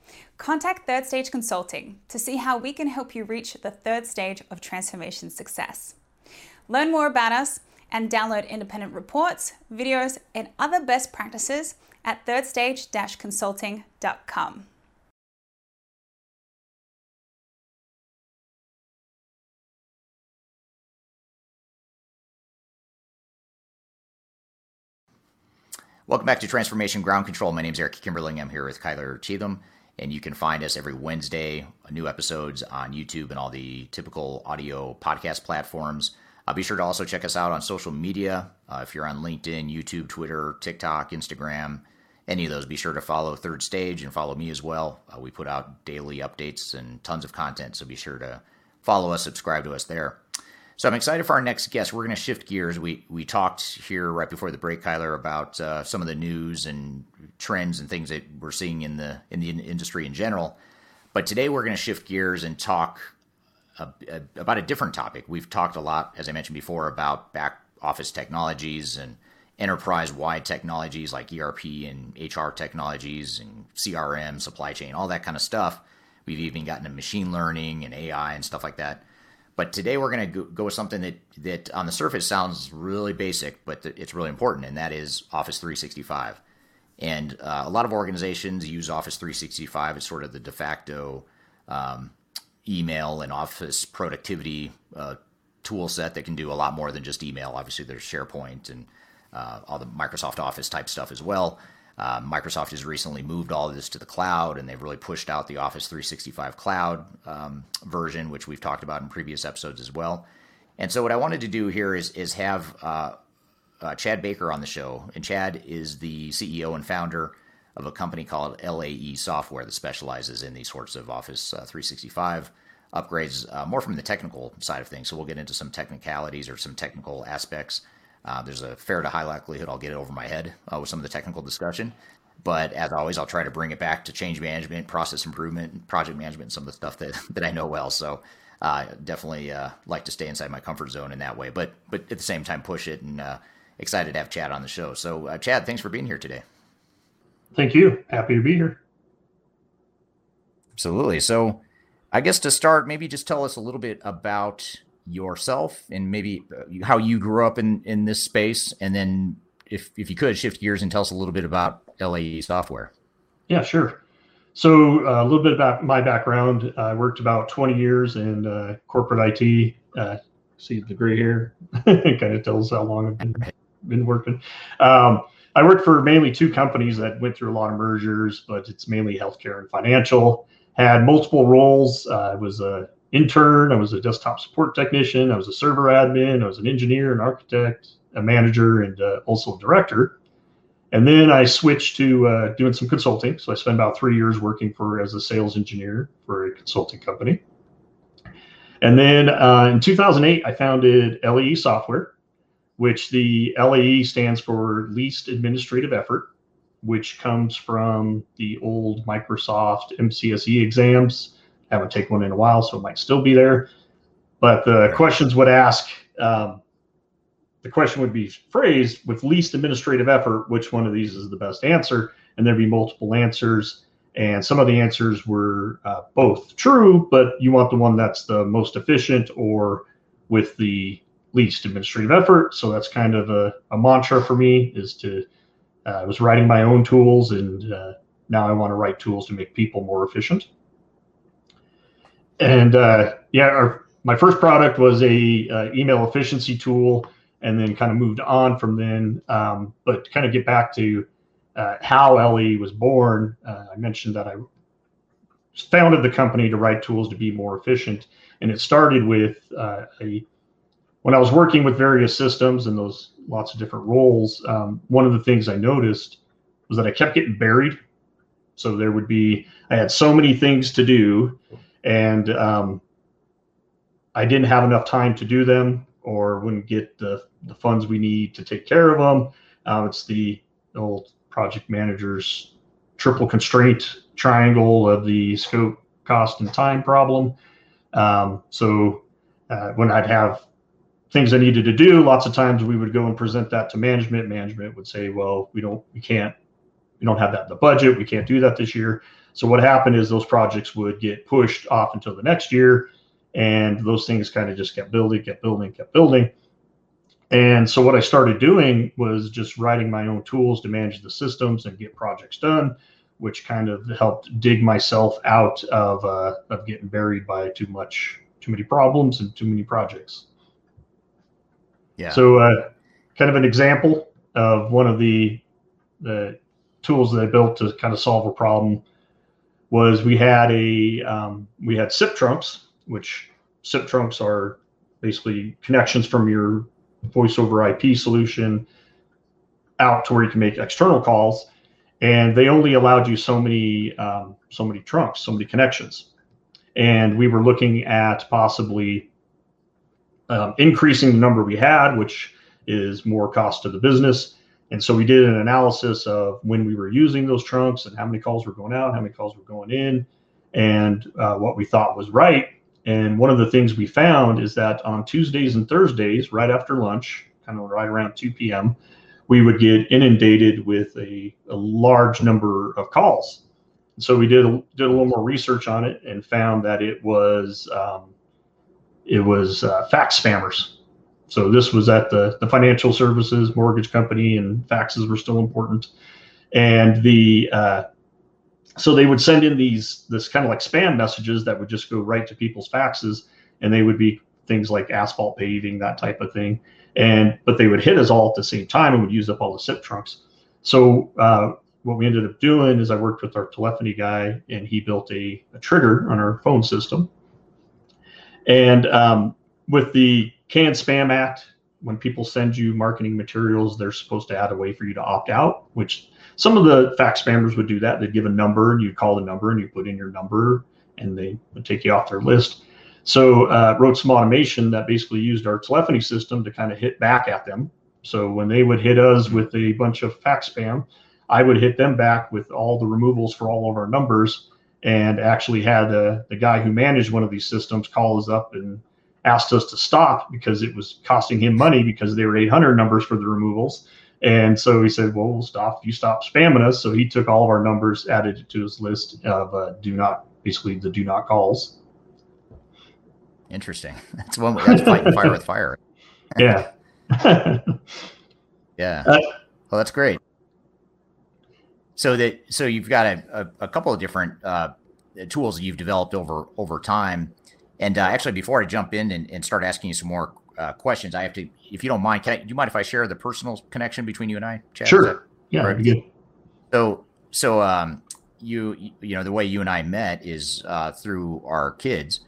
contact Third Stage Consulting to see how we can help you reach the third stage of transformation success. Learn more about us and download independent reports, videos, and other best practices at thirdstage-consulting.com. Welcome back to Transformation Ground Control. My name is Eric Kimberling. I'm here with Kyler Cheatham, and you can find us every Wednesday, new episodes on YouTube and all the typical audio podcast platforms. Uh, be sure to also check us out on social media. Uh, if you're on LinkedIn, YouTube, Twitter, TikTok, Instagram, any of those, be sure to follow Third Stage and follow me as well. Uh, we put out daily updates and tons of content, so be sure to follow us, subscribe to us there. So I'm excited for our next guest. We're going to shift gears. We we talked here right before the break, Kyler, about uh, some of the news and trends and things that we're seeing in the in the industry in general. But today we're going to shift gears and talk a, a, about a different topic. We've talked a lot, as I mentioned before, about back office technologies and enterprise-wide technologies like ERP and HR technologies and CRM, supply chain, all that kind of stuff. We've even gotten to machine learning and AI and stuff like that. But today we're going to go with something that, that on the surface sounds really basic, but it's really important, and that is Office 365. And uh, a lot of organizations use Office 365 as sort of the de facto um, email and office productivity uh, tool set that can do a lot more than just email. Obviously, there's SharePoint and uh, all the Microsoft Office type stuff as well. Uh, Microsoft has recently moved all of this to the cloud, and they've really pushed out the Office 365 cloud um, version, which we've talked about in previous episodes as well. And so, what I wanted to do here is is have uh, uh, Chad Baker on the show, and Chad is the CEO and founder of a company called LAE Software that specializes in these sorts of Office uh, 365 upgrades, uh, more from the technical side of things. So we'll get into some technicalities or some technical aspects uh, there's a fair to high likelihood I'll get it over my head uh, with some of the technical discussion. But as always, I'll try to bring it back to change management, process improvement, project management, and some of the stuff that, that I know well. So uh, definitely uh, like to stay inside my comfort zone in that way, but but at the same time push it and uh, excited to have Chad on the show. So uh, Chad, thanks for being here today. Thank you. Happy to be here. Absolutely. So I guess to start, maybe just tell us a little bit about yourself and maybe uh, how you grew up in in this space, and then if if you could shift gears and tell us a little bit about LAE software. Yeah, sure. So uh, a little bit about my background. I worked about 20 years in uh, corporate IT. Uh, see the gray hair kind of tells how long I've been, been working. Um, I worked for mainly two companies that went through a lot of mergers, but it's mainly healthcare and financial. Had multiple roles. Uh, I was a intern. I was a desktop support technician. I was a server admin. I was an engineer, an architect, a manager, and uh, also a director. And then I switched to uh, doing some consulting. So I spent about three years working for as a sales engineer for a consulting company. And then uh, in 2008, I founded LAE Software, which the LAE stands for Least Administrative Effort, which comes from the old Microsoft MCSE exams haven't taken one in a while, so it might still be there. But the questions would ask, um, the question would be phrased with least administrative effort, which one of these is the best answer? And there'd be multiple answers. And some of the answers were uh, both true, but you want the one that's the most efficient or with the least administrative effort. So that's kind of a, a mantra for me is to, uh, I was writing my own tools and uh, now I want to write tools to make people more efficient and uh, yeah, our, my first product was a uh, email efficiency tool, and then kind of moved on from then. Um, but kind of get back to uh, how LE was born, uh, I mentioned that I founded the company to write tools to be more efficient, and it started with uh, a when I was working with various systems and those lots of different roles. Um, one of the things I noticed was that I kept getting buried. So there would be I had so many things to do and um, I didn't have enough time to do them or wouldn't get the, the funds we need to take care of them. Uh, it's the old project manager's triple constraint triangle of the scope, cost and time problem. Um, so uh, when I'd have things I needed to do, lots of times we would go and present that to management. Management would say, "Well, we don't, we can't, we don't have that in the budget. We can't do that this year." So what happened is those projects would get pushed off until the next year, and those things kind of just kept building, kept building, kept building. And so what I started doing was just writing my own tools to manage the systems and get projects done, which kind of helped dig myself out of uh, of getting buried by too much, too many problems and too many projects. Yeah. So, uh, kind of an example of one of the the tools that I built to kind of solve a problem was we had a um, we had SIP trunks, which SIP trunks are basically connections from your voice over IP solution out to where you can make external calls, and they only allowed you so many um, so many trunks, so many connections, and we were looking at possibly um, increasing the number we had, which is more cost to the business. And so we did an analysis of when we were using those trunks and how many calls were going out, how many calls were going in, and uh, what we thought was right. And one of the things we found is that on Tuesdays and Thursdays, right after lunch, kind of right around 2 p.m., we would get inundated with a, a large number of calls. So we did did a little more research on it and found that it was um, it was uh, fax spammers. So this was at the, the financial services mortgage company, and faxes were still important. And the uh, so they would send in these this kind of like spam messages that would just go right to people's faxes, and they would be things like asphalt paving, that type of thing. And but they would hit us all at the same time and would use up all the SIP trunks. So uh, what we ended up doing is I worked with our telephony guy, and he built a, a trigger on our phone system and um, with the CAN-SPAM Act, when people send you marketing materials, they're supposed to add a way for you to opt out, which some of the fax spammers would do that. They'd give a number and you call the number and you put in your number and they would take you off their list. So uh, wrote some automation that basically used our telephony system to kind of hit back at them. So when they would hit us with a bunch of fax spam, I would hit them back with all the removals for all of our numbers and actually had the, the guy who managed one of these systems call us up and asked us to stop because it was costing him money because they were 800 numbers for the removals. And so he said, well, we'll stop. You stop spamming us. So he took all of our numbers, added it to his list of uh, do not, basically the do not calls. Interesting. That's one. way. That's fighting fire with fire. Yeah. yeah. Uh, well, that's great so that so you've got a, a, a couple of different uh, tools that you've developed over over time. And uh, actually, before I jump in and, and start asking you some more uh, questions, I have to, if you don't mind, can I, do you mind if I share the personal connection between you and I, Chad? Sure. Yeah, right. good. So, so um, you you know the way you and I met is uh, through our kids,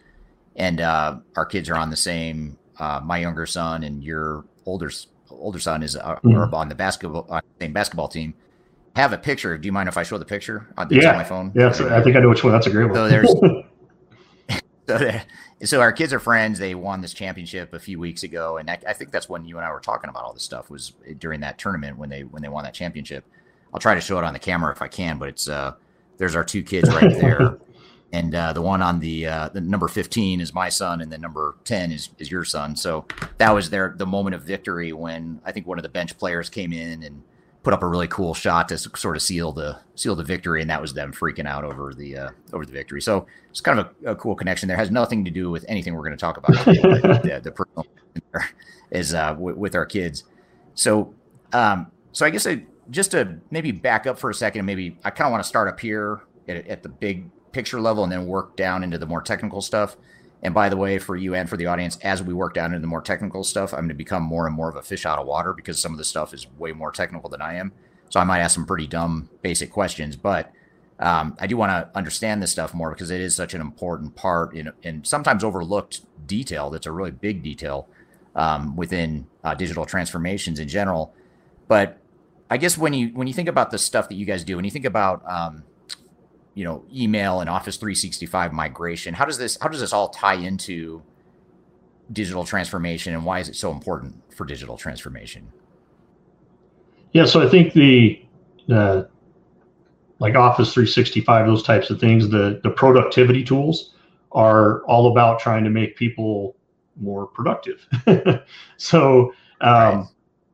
and uh, our kids are on the same. Uh, my younger son and your older older son is uh, mm-hmm. on the basketball same basketball team have a picture. Do you mind if I show the picture on, yeah. on my phone? Yeah, so I think I know which one. That's a great one. So there's so, so our kids are friends. They won this championship a few weeks ago, and I, I, think that's when you and I were talking about all this stuff was during that tournament when they when they won that championship. I'll try to show it on the camera if I can, but it's uh there's our two kids right there. and uh, the one on the uh, the number 15 is my son and the number 10 is, is your son so that was their the moment of victory when i think one of the bench players came in and put up a really cool shot to sort of seal the seal the victory, and that was them freaking out over the uh, over the victory. So it's kind of a, a, cool connection there. Has nothing to do with anything we're going to talk about the, the, personal is uh, w- with our kids. So um, so I guess I, just to maybe back up for a second, maybe I kind of want to start up here at, at the big picture level and then work down into the more technical stuff. And by the way, for you and for the audience, as we work down into more technical stuff, I'm going to become more and more of a fish out of water because some of the stuff is way more technical than I am. So I might ask some pretty dumb, basic questions, but um, I do want to understand this stuff more because it is such an important part in, and sometimes overlooked detail. That's a really big detail um, within uh, digital transformations in general. But I guess when you when you think about the stuff that you guys do, when you think about um, you know email and office 365 migration how does this how does this all tie into digital transformation and why is it so important for digital transformation yeah so i think the uh, like Office 365, those types of things, the the productivity tools are all about trying to make people more productive. so, um, right.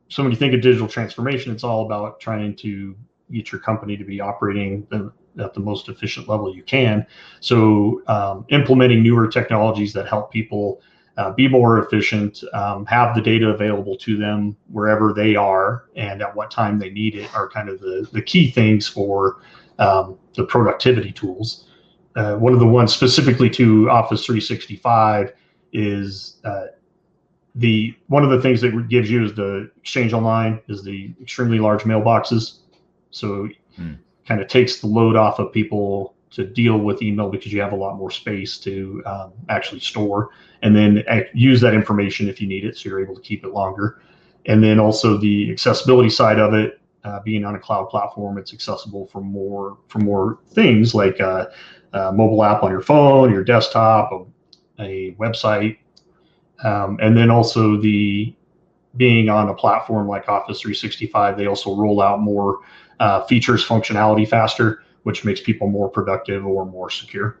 so when you think of digital transformation, it's all about trying to get your company to be operating the, at the most efficient level you can. So, um, implementing newer technologies that help people uh, be more efficient, um, have the data available to them wherever they are and at what time they need it are kind of the, the key things for um, the productivity tools. Uh, one of the ones specifically to Office 365 is uh, the one of the things that gives you is the Exchange Online is the extremely large mailboxes. So hmm. Kind of takes the load off of people to deal with email because you have a lot more space to um, actually store and then use that information if you need it so you're able to keep it longer. And then also the accessibility side of it uh, being on a cloud platform it's accessible for more for more things like a, a mobile app on your phone your desktop a, a website. Um, and then also the being on a platform like office 365 they also roll out more uh, features functionality faster which makes people more productive or more secure.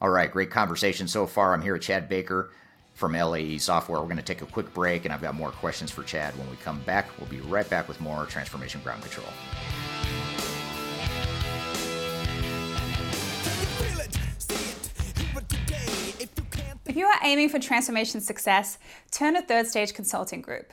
All right, great conversation so far. I'm here with Chad Baker from LAE Software. We're going to take a quick break, and I've got more questions for Chad when we come back. We'll be right back with more Transformation Ground Control. If you are aiming for transformation success, turn to Third Stage Consulting Group.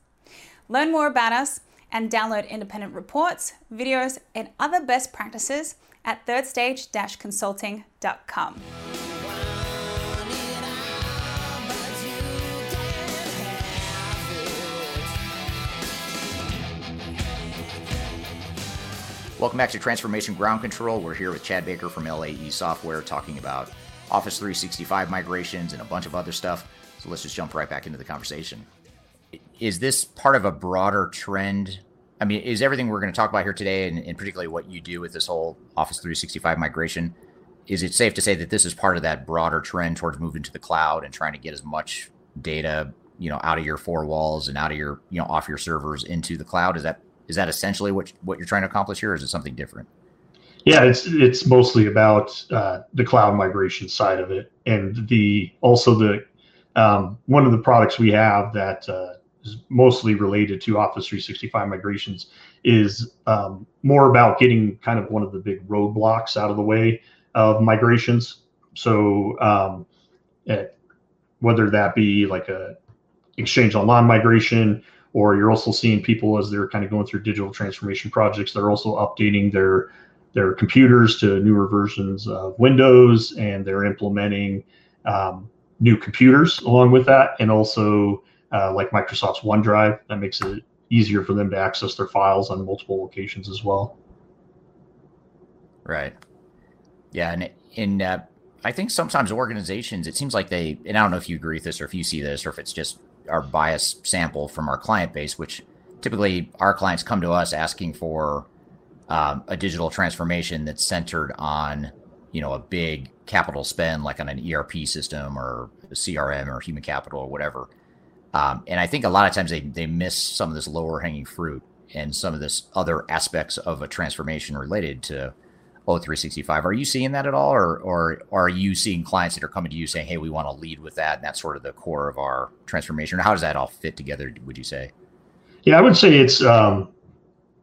Learn more about us and download independent reports, videos, and other best practices at thirdstage-consulting.com. Welcome back to Transformation Ground Control. We're here with Chad Baker from LAE Software talking about Office 365 migrations and a bunch of other stuff. So let's just jump right back into the conversation is this part of a broader trend? I mean, is everything we're going to talk about here today, and, and, particularly what you do with this whole Office 365 migration, is it safe to say that this is part of that broader trend towards moving to the cloud and trying to get as much data, you know, out of your four walls and out of your, you know, off your servers into the cloud? Is that is that essentially what what you're trying to accomplish here, or is it something different? Yeah, it's it's mostly about uh, the cloud migration side of it, and the also the um, one of the products we have that uh, mostly related to Office 365 migrations is um, more about getting kind of one of the big roadblocks out of the way of migrations. So um, at, whether that be like a Exchange Online migration, or you're also seeing people as they're kind of going through digital transformation projects, they're also updating their their computers to newer versions of Windows, and they're implementing um, new computers along with that, and also uh, like Microsoft's OneDrive. That makes it easier for them to access their files on multiple locations as well. Right. Yeah, and in uh, I think sometimes organizations, it seems like they, and I don't know if you agree with this or if you see this or if it's just our bias sample from our client base, which typically our clients come to us asking for um, a digital transformation that's centered on, you know, a big capital spend like on an ERP system or a CRM or human capital or whatever. Um, and I think a lot of times they, they miss some of this lower hanging fruit and some of this other aspects of a transformation related to O365. Are you seeing that at all? Or, or, are you seeing clients that are coming to you saying, hey, we want to lead with that? And that's sort of the core of our transformation. How does that all fit together, would you say? Yeah, I would say it's um,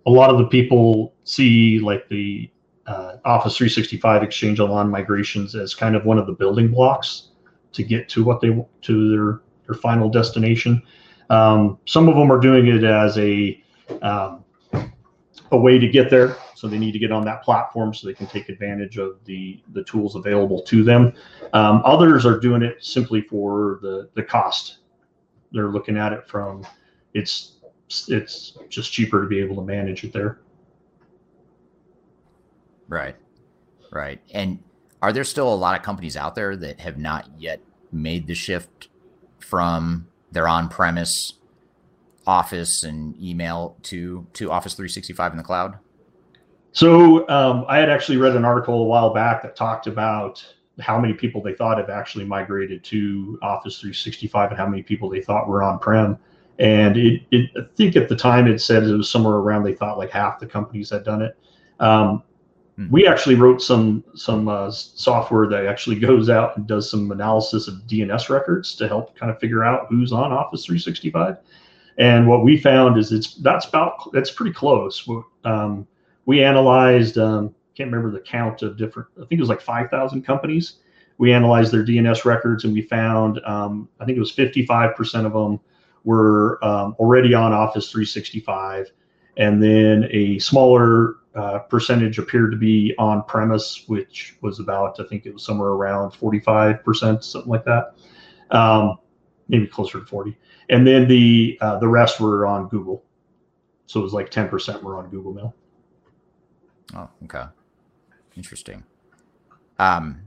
a lot of the people see like the uh, Office 365 Exchange Online migrations as kind of one of the building blocks to get to what they to their their final destination. Um, some of them are doing it as a um, a way to get there, so they need to get on that platform so they can take advantage of the the tools available to them. Um, others are doing it simply for the the cost. They're looking at it from it's it's just cheaper to be able to manage it there. Right. Right. And are there still a lot of companies out there that have not yet made the shift from their on-premise Office and email to to Office 365 in the cloud? So um, I had actually read an article a while back that talked about how many people they thought have actually migrated to Office 365 and how many people they thought were on-prem. And it, it I think at the time it said it was somewhere around they thought like half the companies had done it. Um, hmm. we actually wrote some some uh, software that actually goes out and does some analysis of DNS records to help kind of figure out who's on Office 365. And what we found is it's that's about that's pretty close. Um, we analyzed um, can't remember the count of different. I think it was like five thousand companies. We analyzed their DNS records and we found um, I think it was fifty five percent of them were um, already on Office 365, and then a smaller uh, percentage appeared to be on premise, which was about I think it was somewhere around forty five percent, something like that, um, maybe closer to forty and then the uh, the rest were on Google. So it was like ten percent were on Google Mail. Oh, okay, interesting. Um,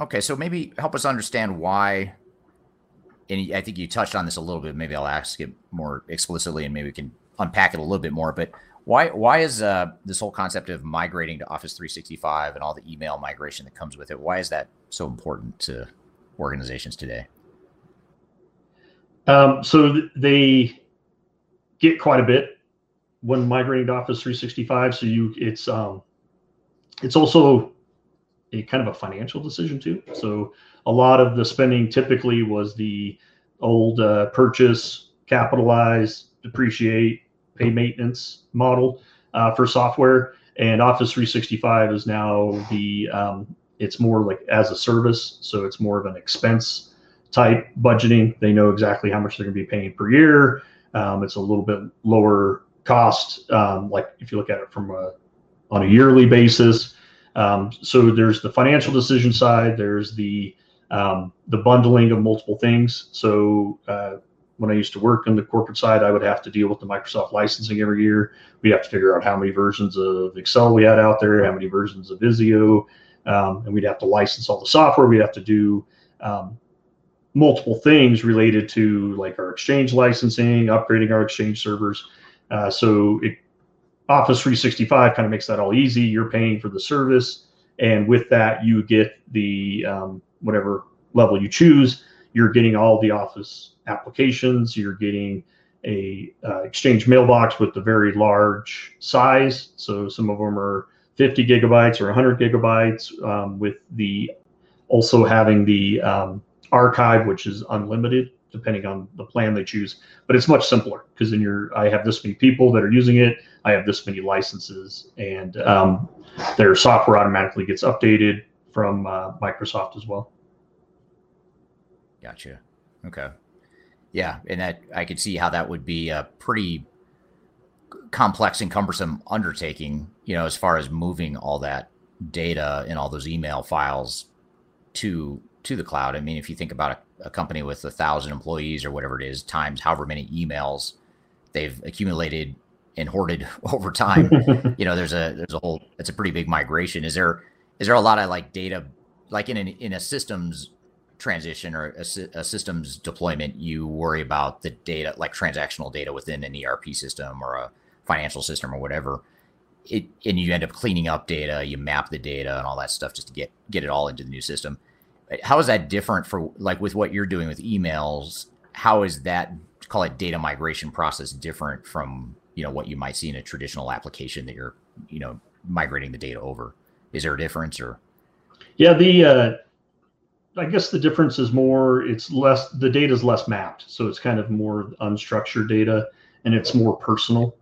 okay, so maybe help us understand why. And I think you touched on this a little bit. Maybe I'll ask it more explicitly, and maybe we can unpack it a little bit more. But why why is uh, this whole concept of migrating to Office 365 and all the email migration that comes with it? Why is that so important to organizations today? Um, so they get quite a bit when migrating to Office 365. So you, it's um, it's also a kind of a financial decision too. So a lot of the spending typically was the old uh, purchase, capitalize, depreciate, pay maintenance model uh, for software. And Office 365 is now the um, it's more like as a service, so it's more of an expense type budgeting. They know exactly how much they're going to be paying per year. Um, it's a little bit lower cost, um, like if you look at it from a on a yearly basis. Um, so there's the financial decision side. There's the um, the bundling of multiple things. So uh, when I used to work on the corporate side, I would have to deal with the Microsoft licensing every year. We'd have to figure out how many versions of Excel we had out there, how many versions of Visio, um, and we'd have to license all the software. We'd have to do um, multiple things related to like our exchange licensing, upgrading our exchange servers. Uh, so it, Office 365 kind of makes that all easy. You're paying for the service, and with that, you get the um, whatever level you choose. You're getting all the Office applications. You're getting a uh, Exchange mailbox with the very large size. So some of them are 50 gigabytes or 100 gigabytes. Um, with the also having the um, archive, which is unlimited depending on the plan they choose. But it's much simpler because then you're I have this many people that are using it. I have this many licenses, and um, their software automatically gets updated from uh, Microsoft as well. Gotcha. Okay. Yeah, and that I could see how that would be a pretty complex and cumbersome undertaking. You know, as far as moving all that data and all those email files to to the cloud. I mean, if you think about a, a company with a thousand employees or whatever it is, times however many emails they've accumulated and hoarded over time, you know, there's a there's a whole it's a pretty big migration. Is there is there a lot of like data like in an, in a systems transition or a, a, systems deployment, you worry about the data like transactional data within an ERP system or a financial system or whatever. It, and you end up cleaning up data, you map the data and all that stuff just to get get it all into the new system how is that different for like with what you're doing with emails? How is that call it data migration process different from you know what you might see in a traditional application that you're you know migrating the data over? Is there a difference or? Yeah, the uh, I guess the difference is more it's less the data is less mapped, so it's kind of more unstructured data and it's more personal.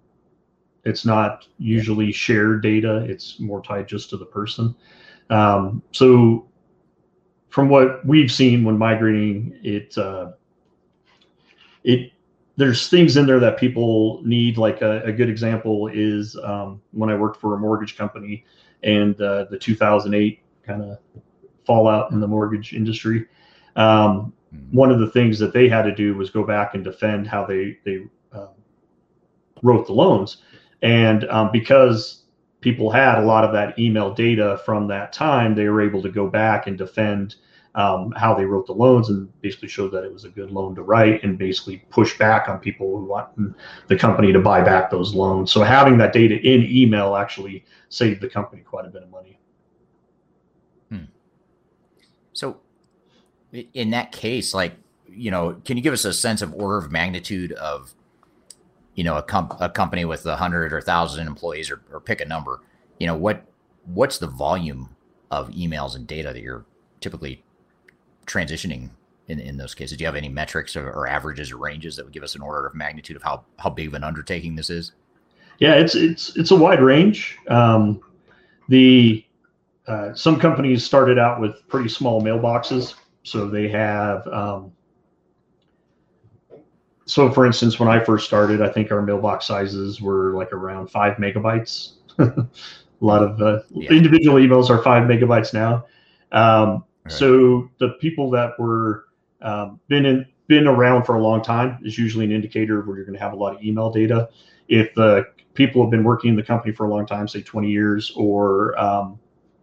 It's not usually shared data; it's more tied just to the person. Um, so from what we've seen when migrating, it uh, it there's things in there that people need. Like a, a good example is um, when I worked for a mortgage company and uh, the 2008 kind of fallout in the mortgage industry. Um, mm-hmm. one of the things that they had to do was go back and defend how they they uh, wrote the loans, and um, because people had a lot of that email data from that time, they were able to go back and defend um, how they wrote the loans and basically showed that it was a good loan to write and basically push back on people who want the company to buy back those loans. So having that data in email actually saved the company quite a bit of money. So in that case, like, you know, can you give us a sense of order of magnitude of you know a, com- a company with a hundred or thousand employees or, or pick a number? You know what what's the volume of emails and data that you're typically transitioning in, in those cases? Do you have any metrics or, or averages or ranges that would give us an order of magnitude of how how big of an undertaking this is? Yeah it's it's it's a wide range. Um, the uh, some companies started out with pretty small mailboxes so they have um, so for instance, when I first started, I think our mailbox sizes were like around five megabytes. a lot of uh, yeah. individual emails are five megabytes now. Um, right. So the people that were um, been in, been around for a long time is usually an indicator where you're going to have a lot of email data. If the people have been working in the company for a long time, say 20 years, or um,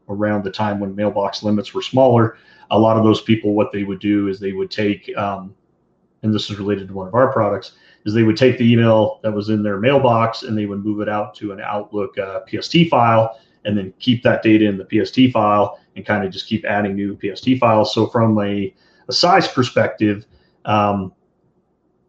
around the time when mailbox limits were smaller, a lot of those people, what they would do is they would take um, and this is related to one of our products, is they would take the email that was in their mailbox and they would move it out to an Outlook uh, PST file and then keep that data in the PST file and kind of just keep adding new PST files. So from a, a size perspective, um,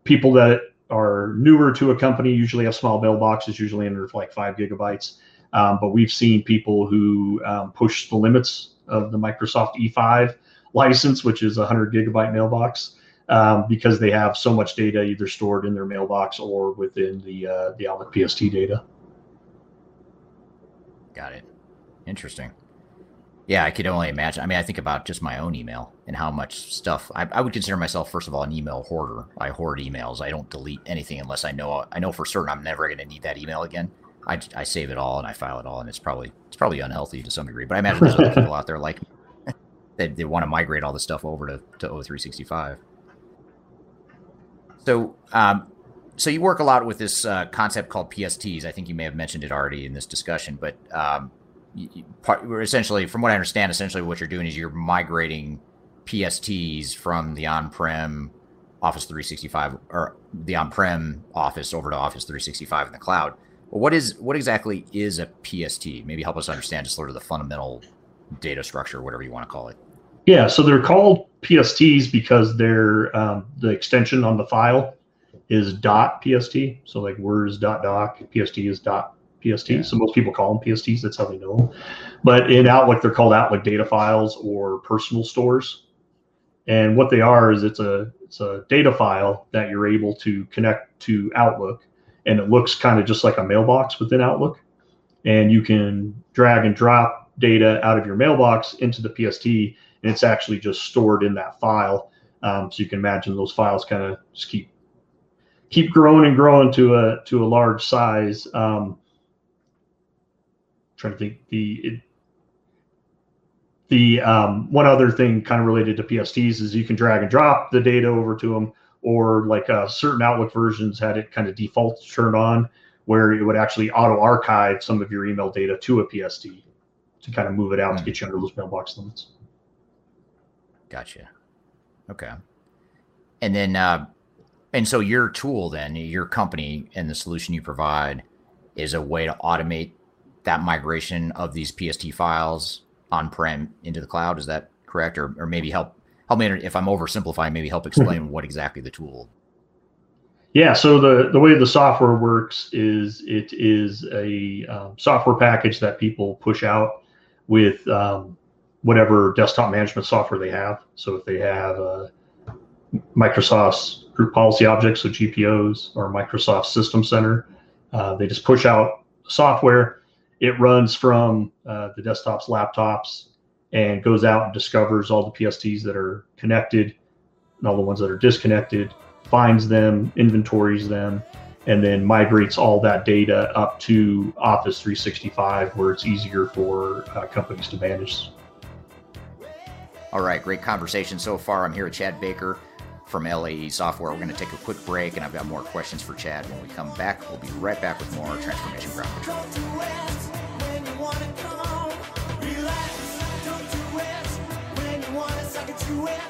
people that are newer to a company usually have small mailboxes, usually under like five gigabytes. Um, but we've seen people who um, push the limits of the Microsoft E5 license, which is a 100 gigabyte mailbox um, because they have so much data either stored in their mailbox or within the uh, the Outlook PST data. Got it. Interesting. Yeah, I could only imagine. I mean, I think about just my own email and how much stuff. I, I would consider myself, first of all, an email hoarder. I hoard emails. I don't delete anything unless I know I know for certain I'm never going to need that email again. I, I save it all and I file it all, and it's probably it's probably unhealthy to some degree. But I imagine there's other people out there like that they, they want to migrate all the stuff over to to O365. So, um, so you work a lot with this uh, concept called PSTs. I think you may have mentioned it already in this discussion, but um, you, part, essentially, from what I understand, essentially what you're doing is you're migrating PSTs from the on-prem Office 365 or the on-prem Office over to Office 365 in the cloud. Well, what is what exactly is a PST? Maybe help us understand just sort of the fundamental data structure, whatever you want to call it. Yeah, so they're called PSTs because they're um, the extension on the file is dot PST. So like words dot doc, PST is dot PST. Yeah. So most people call them PSTs. That's how they know them. But in Outlook, they're called Outlook data files or personal stores. And what they are is it's a it's a data file that you're able to connect to Outlook, and it looks kind of just like a mailbox within Outlook. And you can drag and drop data out of your mailbox into the PST and it's actually just stored in that file. Um, so you can imagine those files kind of just keep keep growing and growing to a to a large size. Um, trying to think the it, the um, one other thing kind of related to PSTs is you can drag and drop the data over to them, or like uh, certain Outlook versions had it kind of default turned on, where it would actually auto archive some of your email data to a PST to kind of move it out mm-hmm. to hmm. get you under those mailbox limits. Gotcha. Okay. And then, uh, and so your tool, then your company and the solution you provide is a way to automate that migration of these PST files on prem into the cloud. Is that correct? Or, or maybe help help me if I'm oversimplifying, maybe help explain what exactly the tool. Yeah. So the the way the software works is it is a um, software package that people push out with um, whatever desktop management software they have. So if they have uh, Microsoft's group policy objects, so GPOs, or Microsoft System Center, uh, they just push out software. It runs from uh, the desktops, laptops, and goes out and discovers all the PSTs that are connected and all the ones that are disconnected, finds them, inventories them, and then migrates all that data up to Office 365, where it's easier for uh, companies to manage all right, great conversation so far. I'm here with Chad Baker from LAE Software. We're going to take a quick break, and I've got more questions for Chad when we come back. We'll be right back with more Transformation Ground you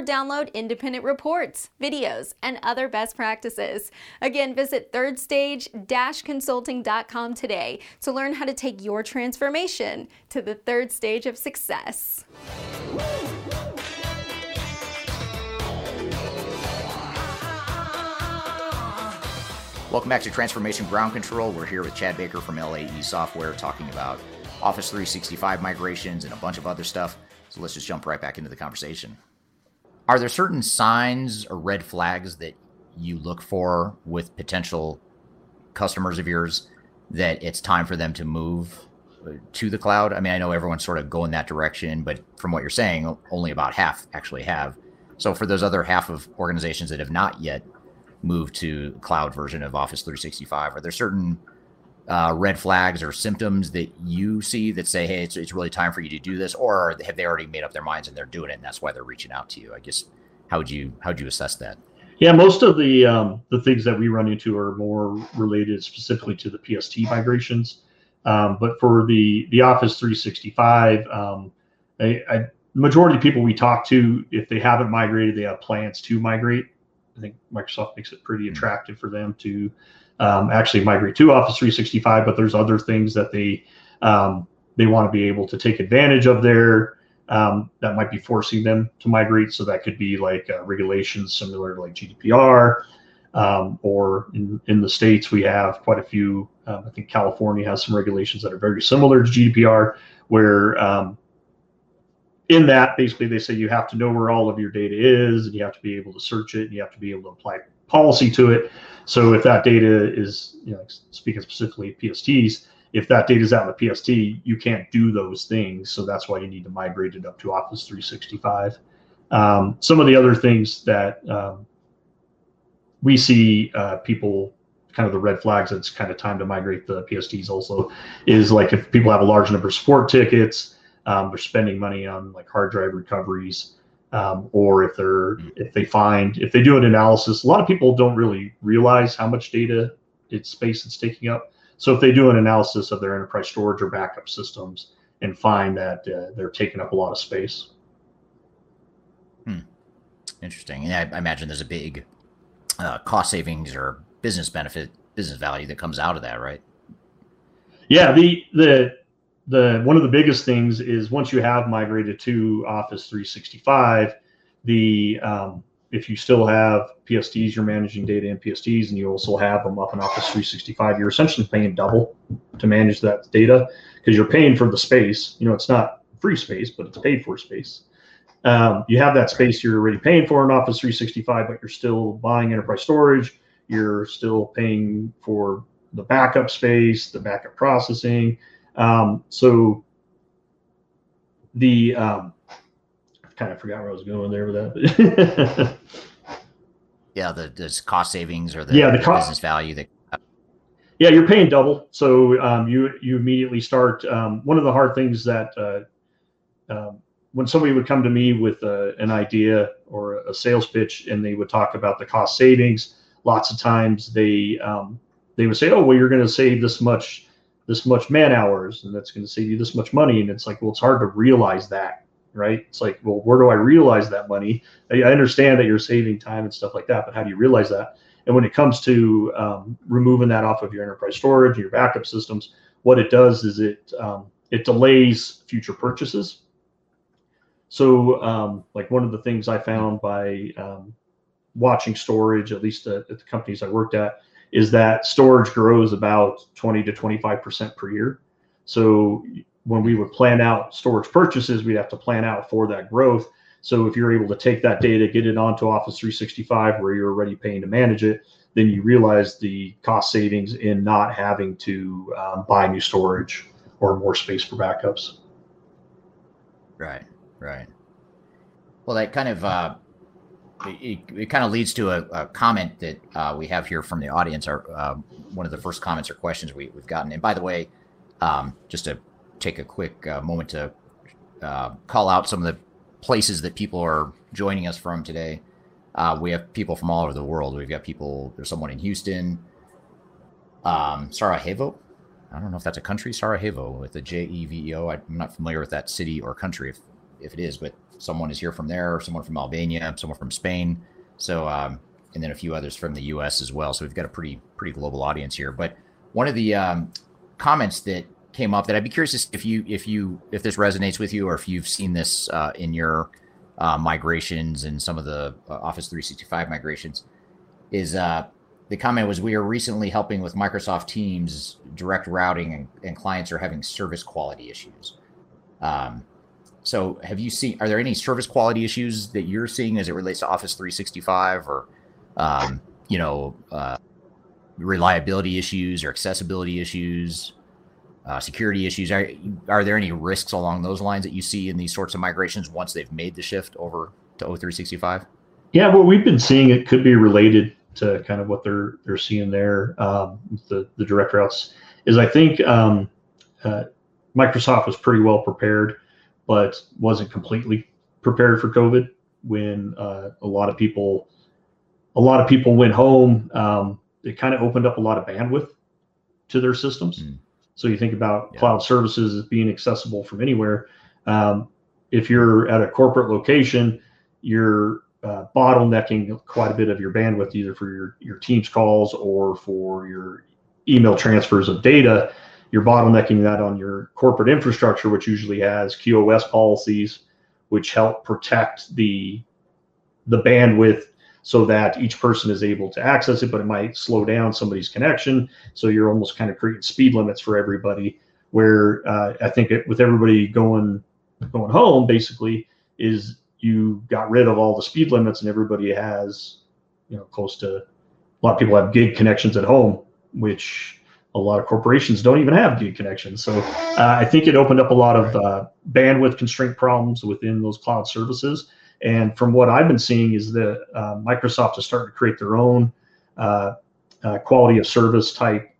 or download independent reports, videos, and other best practices. Again, visit thirdstage-consulting.com today to learn how to take your transformation to the third stage of success. Welcome back to Transformation Ground Control. We're here with Chad Baker from LAE Software talking about Office 365 migrations and a bunch of other stuff. So let's just jump right back into the conversation. Are there certain signs or red flags that you look for with potential customers of yours that it's time for them to move uh, to the cloud? I mean, I know everyone's sort of going that direction, but from what you're saying, only about half actually have. So for those other half of organizations that have not yet moved to cloud version of Office 365, are there certain uh, red flags or symptoms that you see that say, hey, it's, it's really time for you to do this, or have they already made up their minds and they're doing it, and that's why they're reaching out to you? I guess how would you how would you assess that? Yeah, most of the um, the things that we run into are more related specifically to the PST migrations. Um, but for the the Office 365, um, I, I, majority of people we talk to, if they haven't migrated, they have plans to migrate. I think Microsoft makes it pretty hmm. attractive for them to um, actually migrate to Office 365, but there's other things that they um, they want to be able to take advantage of there um, that might be forcing them to migrate. So that could be like uh, regulations similar to like GDPR, um, or in, in the states we have quite a few. Um, I think California has some regulations that are very similar to GDPR, where um, in that basically they say you have to know where all of your data is, and you have to be able to search it, and you have to be able to apply policy to it. So if that data is, you know, speaking specifically PSTs, if that data is out in the PST, you can't do those things. So that's why you need to migrate it up to Office 365. Um, some of the other things that um, we see uh, people kind of the red flags it's kind of time to migrate the PSTs also is like if people have a large number of support tickets, um, they're spending money on like hard drive recoveries um, or if they're if they find if they do an analysis a lot of people don't really realize how much data it's space it's taking up. So if they do an analysis of their enterprise storage or backup systems and find that uh, they're taking up a lot of space. Hmm. interesting. And I, I, imagine there's a big uh, cost savings or business benefit business value that comes out of that right? Yeah the the the one of the biggest things is once you have migrated to Office 365, the um, if you still have PSTs, you're managing data in PSTs, and you also have them up in Office 365. You're essentially paying double to manage that data because you're paying for the space. You know, it's not free space, but it's paid for space. Um, you have that space you're already paying for in Office 365, but you're still buying enterprise storage. You're still paying for the backup space, the backup processing, um, so the um, I kind of forgot where I was going there with that. yeah, the, the cost savings or the, yeah, the, the cost, business value that. Yeah, you're paying double, so um, you you immediately start. Um, one of the hard things that uh, um, when somebody would come to me with uh, an idea or a sales pitch, and they would talk about the cost savings, lots of times they um, they would say, "Oh, well, you're going to save this much this much man hours and that's going to save you this much money. And it's like, well, it's hard to realize that, right? It's like, well, where do I realize that money? I understand that you're saving time and stuff like that, but how do you realize that? And when it comes to um, removing that off of your enterprise storage, your backup systems, what it does is it um, it delays future purchases. So, um, like one of the things I found by um, watching storage, at least at, at the companies I worked at, is that storage grows about 20 to 25% per year. So when we would plan out storage purchases, we'd have to plan out for that growth. So if you're able to take that data, get it onto Office 365 where you're already paying to manage it, then you realize the cost savings in not having to um, buy new storage or more space for backups. Right, right. Well, that kind of uh, it, it kind of leads to a, a comment that uh, we have here from the audience. Our uh, one of the first comments or questions we, have gotten. And by the way, um, just to take a quick uh, moment to uh, call out some of the places that people are joining us from today. Uh, we have people from all over the world. We've got people. There's someone in Houston, um, Sarajevo. I don't know if that's a country, Sarajevo, with the J E V E O. I'm not familiar with that city or country, if if it is, but someone is here from there, someone from Albania, someone from Spain. So, um, and then a few others from the U.S. as well. So we've got a pretty pretty global audience here. But one of the um, comments that came up that I'd be curious if you if you if this resonates with you or if you've seen this uh, in your uh, migrations and some of the uh, Office 365 migrations is uh, the comment was we are recently helping with Microsoft Teams direct routing and, and clients are having service quality issues. Um, so have you seen are there any service quality issues that you're seeing as it relates to Office 365 or um, you know uh, reliability issues or accessibility issues? uh, security issues. Are, are there any risks along those lines that you see in these sorts of migrations once they've made the shift over to O365? Yeah, what we've been seeing it could be related to kind of what they're they're seeing there. Um, the the direct routes is I think um, uh, Microsoft was pretty well prepared, but wasn't completely prepared for COVID when uh, a lot of people a lot of people went home. Um, it kind of opened up a lot of bandwidth to their systems. Mm. So you think about yeah. cloud services as being accessible from anywhere. Um, if you're at a corporate location, you're uh, bottlenecking quite a bit of your bandwidth, either for your, your Teams calls or for your email transfers of data. You're bottlenecking that on your corporate infrastructure, which usually has QoS policies, which help protect the the bandwidth so that each person is able to access it, but it might slow down somebody's connection. So you're almost kind of creating speed limits for everybody. Where uh, I think it, with everybody going going home, basically, is you got rid of all the speed limits and everybody has, you know, close to a lot of people have gig connections at home, which a lot of corporations don't even have gig connections. So uh, I think it opened up a lot of uh, bandwidth constraint problems within those cloud services and from what I've been seeing is that uh, Microsoft is starting to create their own uh, uh, quality of service type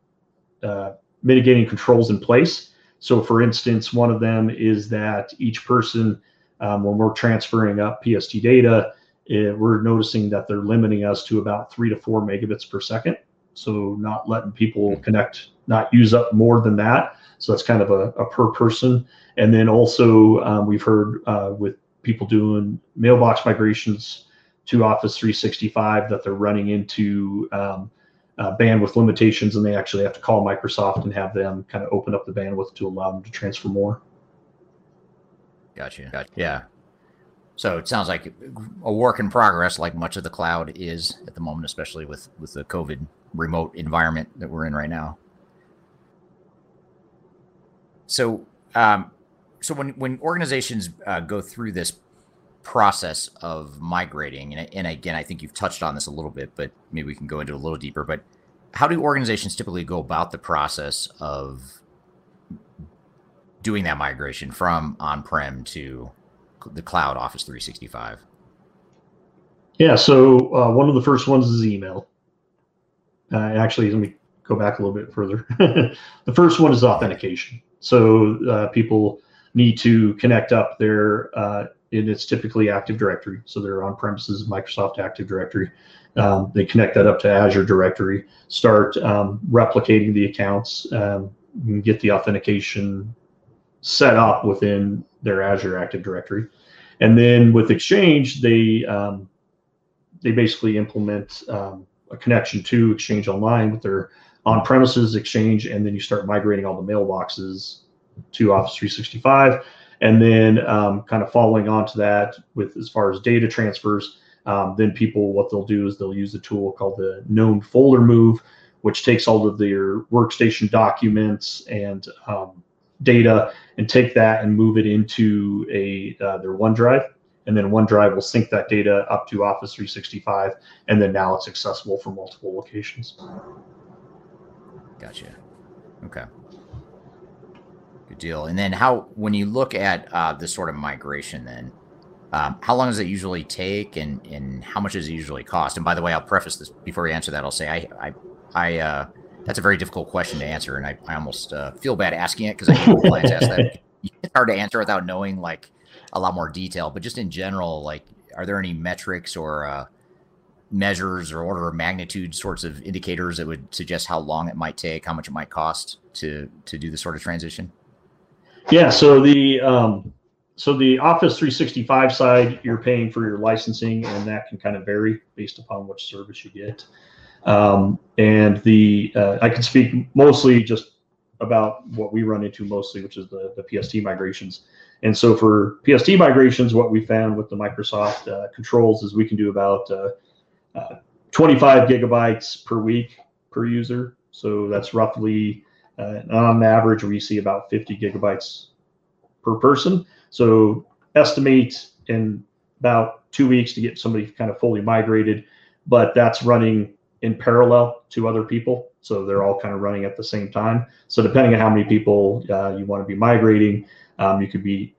uh, mitigating controls in place. So, for instance, one of them is that each person, um, when we're transferring up PST data, it, eh, we're noticing that they're limiting us to about three to four megabits per second. So, not letting people connect, not use up more than that. So, that's kind of a, a per person. And then also, um, we've heard uh, with people doing mailbox migrations to Office 365 that they're running into um, uh, bandwidth limitations, and they actually have to call Microsoft and have them kind of open up the bandwidth to allow them to transfer more. Gotcha. gotcha. Yeah. So it sounds like a work in progress, like much of the cloud is at the moment, especially with with the COVID remote environment that we're in right now. So, um, so when when organizations uh, go through this process of migrating, and, and again, I think you've touched on this a little bit, but maybe we can go into a little deeper. But how do organizations typically go about the process of doing that migration from on-prem to the cloud Office 365? Yeah, so uh, one of the first ones is email. Uh, actually, let me go back a little bit further. the first one is authentication. So uh, people need to connect up their, uh, and it's typically Active Directory. So they're on premises Microsoft Active Directory. Um, they connect that up to Azure Directory, start um, replicating the accounts, um, get the authentication set up within their Azure Active Directory. And then with Exchange, they um, they basically implement um, a connection to Exchange Online with their on-premises Exchange, and then you start migrating all the mailboxes to Office 365. And then um, kind of following on to that with as far as data transfers, um, then people, what they'll do is they'll use a tool called the known folder move, which takes all of their workstation documents and um, data and take that and move it into a uh, their OneDrive. And then OneDrive will sync that data up to Office 365. And then now it's accessible for multiple locations. Gotcha. Okay. Good deal. And then how, when you look at uh, this sort of migration, then Um, how long does it usually take, and, and how much does it usually cost? And by the way, I'll preface this before we answer that. I'll say I I, I uh, that's a very difficult question to answer, and I, I almost uh, feel bad asking it because I when clients ask that. It's hard to answer without knowing like a lot more detail. But just in general, like, are there any metrics or uh, measures or order of magnitude sorts of indicators that would suggest how long it might take, how much it might cost to to do this sort of transition? Yeah. So the um, so the Office 365 side, you're paying for your licensing, and that can kind of vary based upon which service you get. Um, and the uh, I can speak mostly just about what we run into mostly, which is the the PST migrations. And so for PST migrations, what we found with the Microsoft uh, controls is we can do about uh, uh, 25 gigabytes per week per user. So that's roughly uh, on average, we see about 50 gigabytes per person. So estimate in about two weeks to get somebody kind of fully migrated, but that's running in parallel to other people. So they're all kind of running at the same time. So depending on how many people uh, you want to be migrating, um, you could be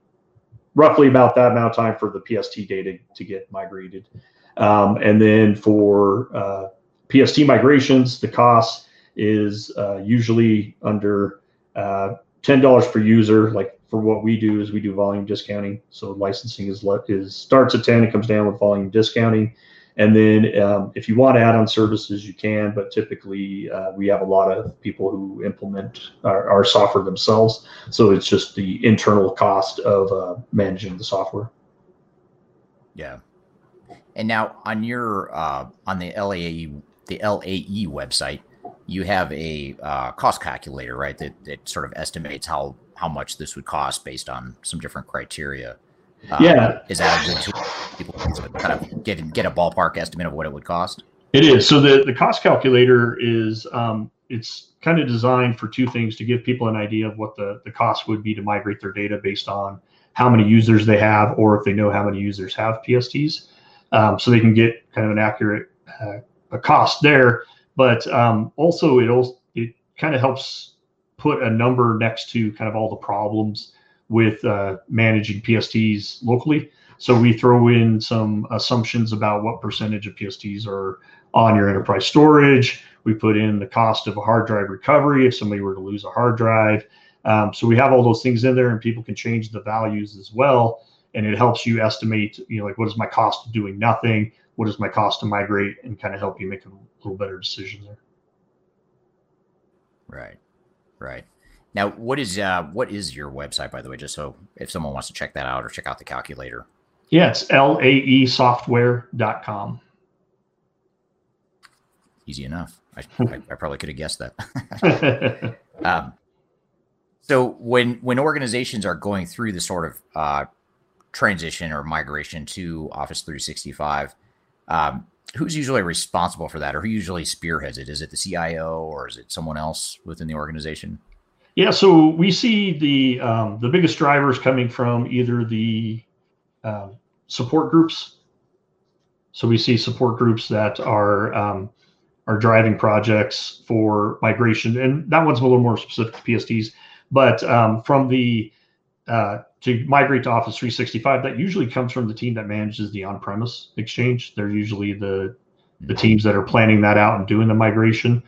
roughly about that amount of time for the PST data to get migrated. Um, and then for uh, PST migrations, the cost is uh, usually under uh, $10 per user. Like for what we do is we do volume discounting. So licensing is, is starts at 10, it comes down with volume discounting. And then um, if you want to add on services, you can, but typically uh, we have a lot of people who implement our, our, software themselves. So it's just the internal cost of uh, managing the software. Yeah. And now on your uh, on the LAE the LAE website, you have a uh, cost calculator, right? That that sort of estimates how how much this would cost based on some different criteria. Um, yeah, is that a good tool? People kind of get get a ballpark estimate of what it would cost. It is. So the the cost calculator is um, it's kind of designed for two things to give people an idea of what the the cost would be to migrate their data based on how many users they have or if they know how many users have PSTs um, so they can get kind of an accurate uh, a cost there. But um, also, it also it kind of helps put a number next to kind of all the problems with uh, managing PSTs locally. So we throw in some assumptions about what percentage of PSTs are on your enterprise storage. We put in the cost of a hard drive recovery if somebody were to lose a hard drive. Um, so we have all those things in there, and people can change the values as well and it helps you estimate, you know, like what is my cost of doing nothing? What is my cost to migrate and kind of help you make a little better decision there. Right. Right. Now, what is uh, what is your website, by the way, just so if someone wants to check that out or check out the calculator? Yeah, it's laesoftware.com. Easy enough. I, I, I probably could have guessed that. um, so when when organizations are going through the sort of uh, transition or migration to Office 365, um, who's usually responsible for that, or who usually spearheads it? Is it the CIO, or is it someone else within the organization? Yeah, so we see the um, the biggest drivers coming from either the uh, support groups. So we see support groups that are um, are driving projects for migration, and that one's a little more specific to PSTs. But um, from the uh, to migrate to Office 365, that usually comes from the team that manages the on-premise exchange. They're usually the the teams that are planning that out and doing the migration.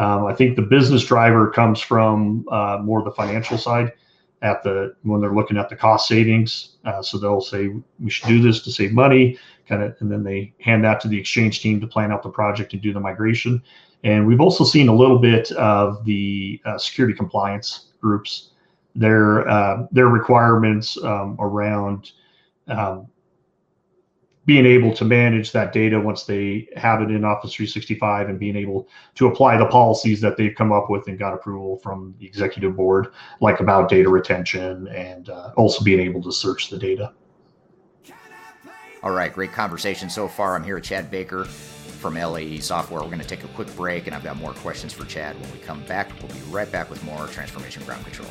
Um, I think the business driver comes from uh, more the financial side at the when they're looking at the cost savings. Uh, so they'll say we should do this to save money, kind of, and then they hand that to the exchange team to plan out the project and do the migration. And we've also seen a little bit of the uh, security compliance groups their uh, their requirements um, around um, being able to manage that data once they have it in Office 365 and being able to apply the policies that they've come up with and got approval from the executive board, like about data retention and uh, also being able to search the data. All right, great conversation so far. I'm here with Chad Baker from LAE Software. We're going to take a quick break, and I've got more questions for Chad when we come back. We'll be right back with more Transformation Ground Control.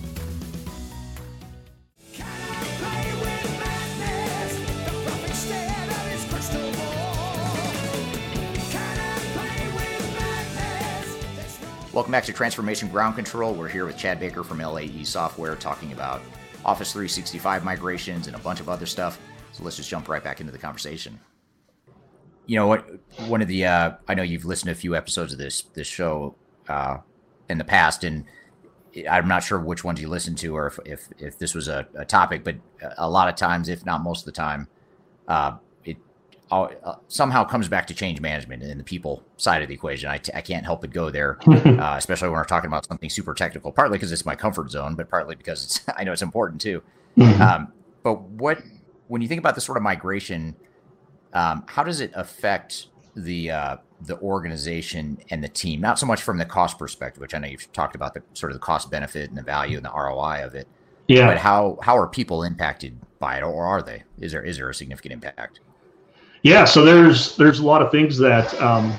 Welcome back to Transformation Ground Control. We're here with Chad Baker from LAE Software talking about Office 365 migrations and a bunch of other stuff. So let's just jump right back into the conversation. You know what? One of the uh, I know you've listened to a few episodes of this this show uh, in the past, and I'm not sure which ones you listened to or if if, if this was a, a topic, but a lot of times, if not most of the time, uh, uh, somehow comes back to change management and the people side of the equation. I t- I can't help but go there, uh, especially when we're talking about something super technical. Partly because it's my comfort zone, but partly because it's I know it's important too. Mm-hmm. Um, but what when you think about this sort of migration, um, how does it affect the uh, the organization and the team? Not so much from the cost perspective, which I know you've talked about the sort of the cost benefit and the value and the ROI of it. Yeah. But how how are people impacted by it, or are they? Is there is there a significant impact? Yeah, so there's there's a lot of things that um,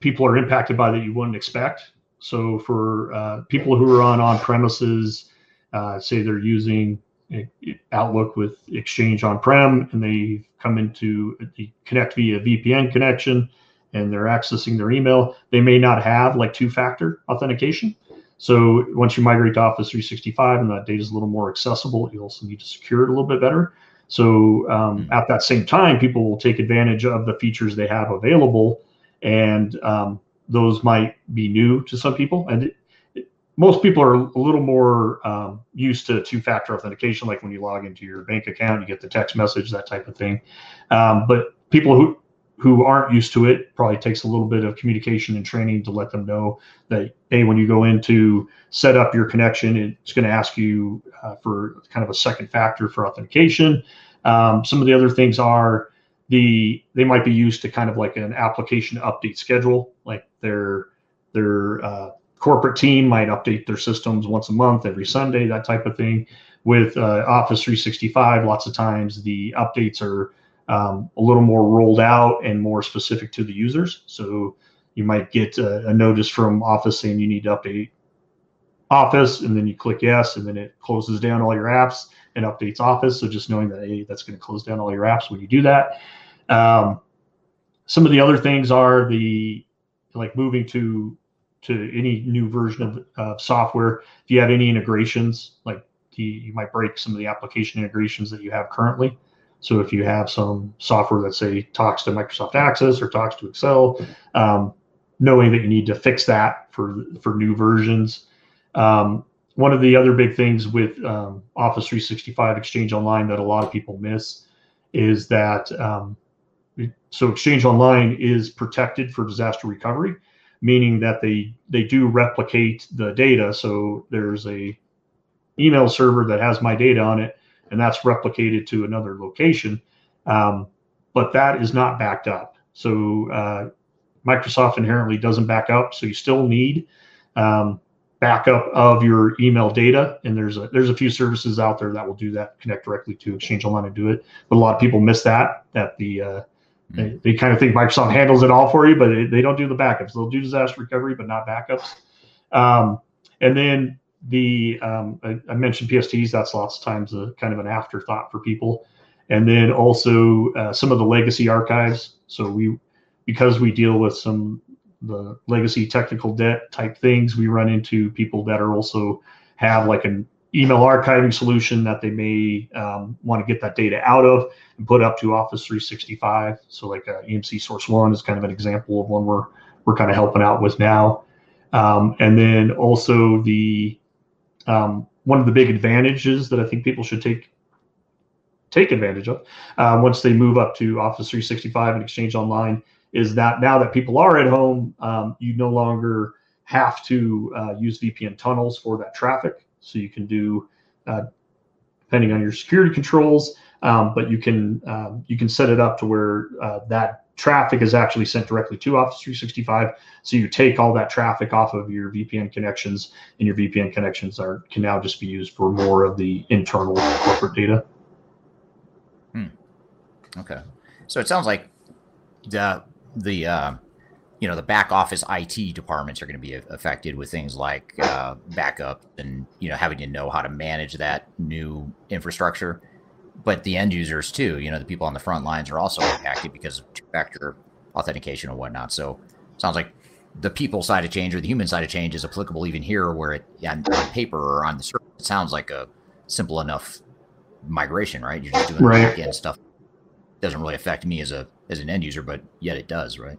people are impacted by that you wouldn't expect. So for uh, people who are on on premises, uh, say they're using Outlook with Exchange on prem, and they come into the connect via VPN connection, and they're accessing their email, they may not have like two factor authentication. So once you migrate to Office 365 and that data is a little more accessible, you also need to secure it a little bit better. So um, mm-hmm. at that same time, people will take advantage of the features they have available, and um, those might be new to some people. And it, it, most people are a little more um, used to two-factor authentication, like when you log into your bank account, you get the text message, that type of thing. Um, but people who who aren't used to it probably takes a little bit of communication and training to let them know that hey when you go in to set up your connection it's going to ask you uh, for kind of a second factor for authentication. Um, some of the other things are the they might be used to kind of like an application update schedule like their their uh, corporate team might update their systems once a month every sunday that type of thing. With uh, office 365 lots of times the updates are um, a little more rolled out and more specific to the users. So you might get a, a, notice from Office saying you need to update Office, and then you click yes, and then it closes down all your apps and updates Office. So just knowing that hey, that's going to close down all your apps when you do that. Um, some of the other things are the like moving to to any new version of uh, software. If you have any integrations, like the, you might break some of the application integrations that you have currently. So if you have some software that say talks to Microsoft Access or talks to Excel, um, knowing that you need to fix that for for new versions. Um, one of the other big things with um, Office 365 Exchange Online that a lot of people miss is that um, so Exchange Online is protected for disaster recovery, meaning that they they do replicate the data. So there's a email server that has my data on it and that's replicated to another location. Um, but that is not backed up. So uh, Microsoft inherently doesn't back up. So you still need um, backup of your email data. And there's a there's a few services out there that will do that, connect directly to Exchange Online and do it. But a lot of people miss that. That the uh, they, mm. they kind of think Microsoft handles it all for you, but they, they don't do the backups. They'll do disaster recovery, but not backups. Um, and then the um, I, I, mentioned PSTs. That's lots of times a kind of an afterthought for people, and then also uh, some of the legacy archives. So we, because we deal with some the legacy technical debt type things, we run into people that are also have like an email archiving solution that they may um, want to get that data out of and put up to Office 365. So like uh, EMC SourceOne is kind of an example of one we're we're kind of helping out with now. Um, and then also the um, one of the big advantages that I think people should take take advantage of uh, once they move up to Office 365 and Exchange Online is that now that people are at home, um, you no longer have to uh, use VPN tunnels for that traffic. So you can do, uh, depending on your security controls, um, but you can um, you can set it up to where uh, that traffic is actually sent directly to Office 365. So you take all that traffic off of your VPN connections, and your VPN connections are can now just be used for more of the internal corporate data. Hmm. Okay, so it sounds like the the uh, you know the back office IT departments are going to be affected with things like uh, backup and you know having to know how to manage that new infrastructure but the end users too, you know, the people on the front lines are also impacted because of two-factor authentication and whatnot. So sounds like the people side of change or the human side of change is applicable even here, where it on, on paper or on the surface it sounds like a simple enough migration, right? You're just doing right. back end stuff. It doesn't really affect me as a as an end user, but yet it does, right?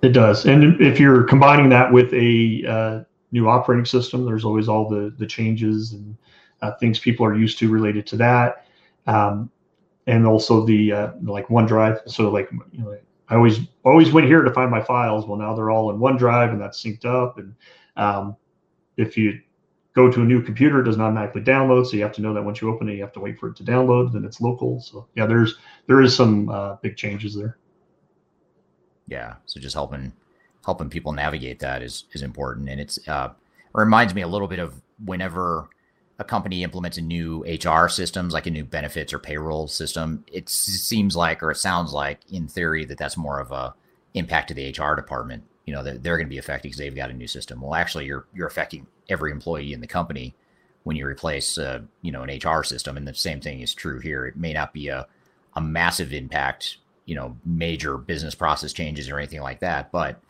It does, and if you're combining that with a uh, new operating system, there's always all the the changes and uh, things people are used to related to that um, and also the uh, like OneDrive. So like you know, I always always went here to find my files. Well, now they're all in OneDrive, and that's synced up. And um, if you go to a new computer, it doesn't automatically download. So you have to know that once you open it, you have to wait for it to download. Then it's local. So yeah, there's there is some uh, big changes there. Yeah. So just helping helping people navigate that is is important, and it's uh, reminds me a little bit of whenever a company implements a new HR systems, like a new benefits or payroll system, it seems like, or it sounds like, in theory, that that's more of a impact to the HR department. You know, that they're going to be affected because they've got a new system. Well, actually, you're you're affecting every employee in the company when you replace, uh, you know, an HR system, and the same thing is true here. It may not be a a massive impact, you know, major business process changes or anything like that, but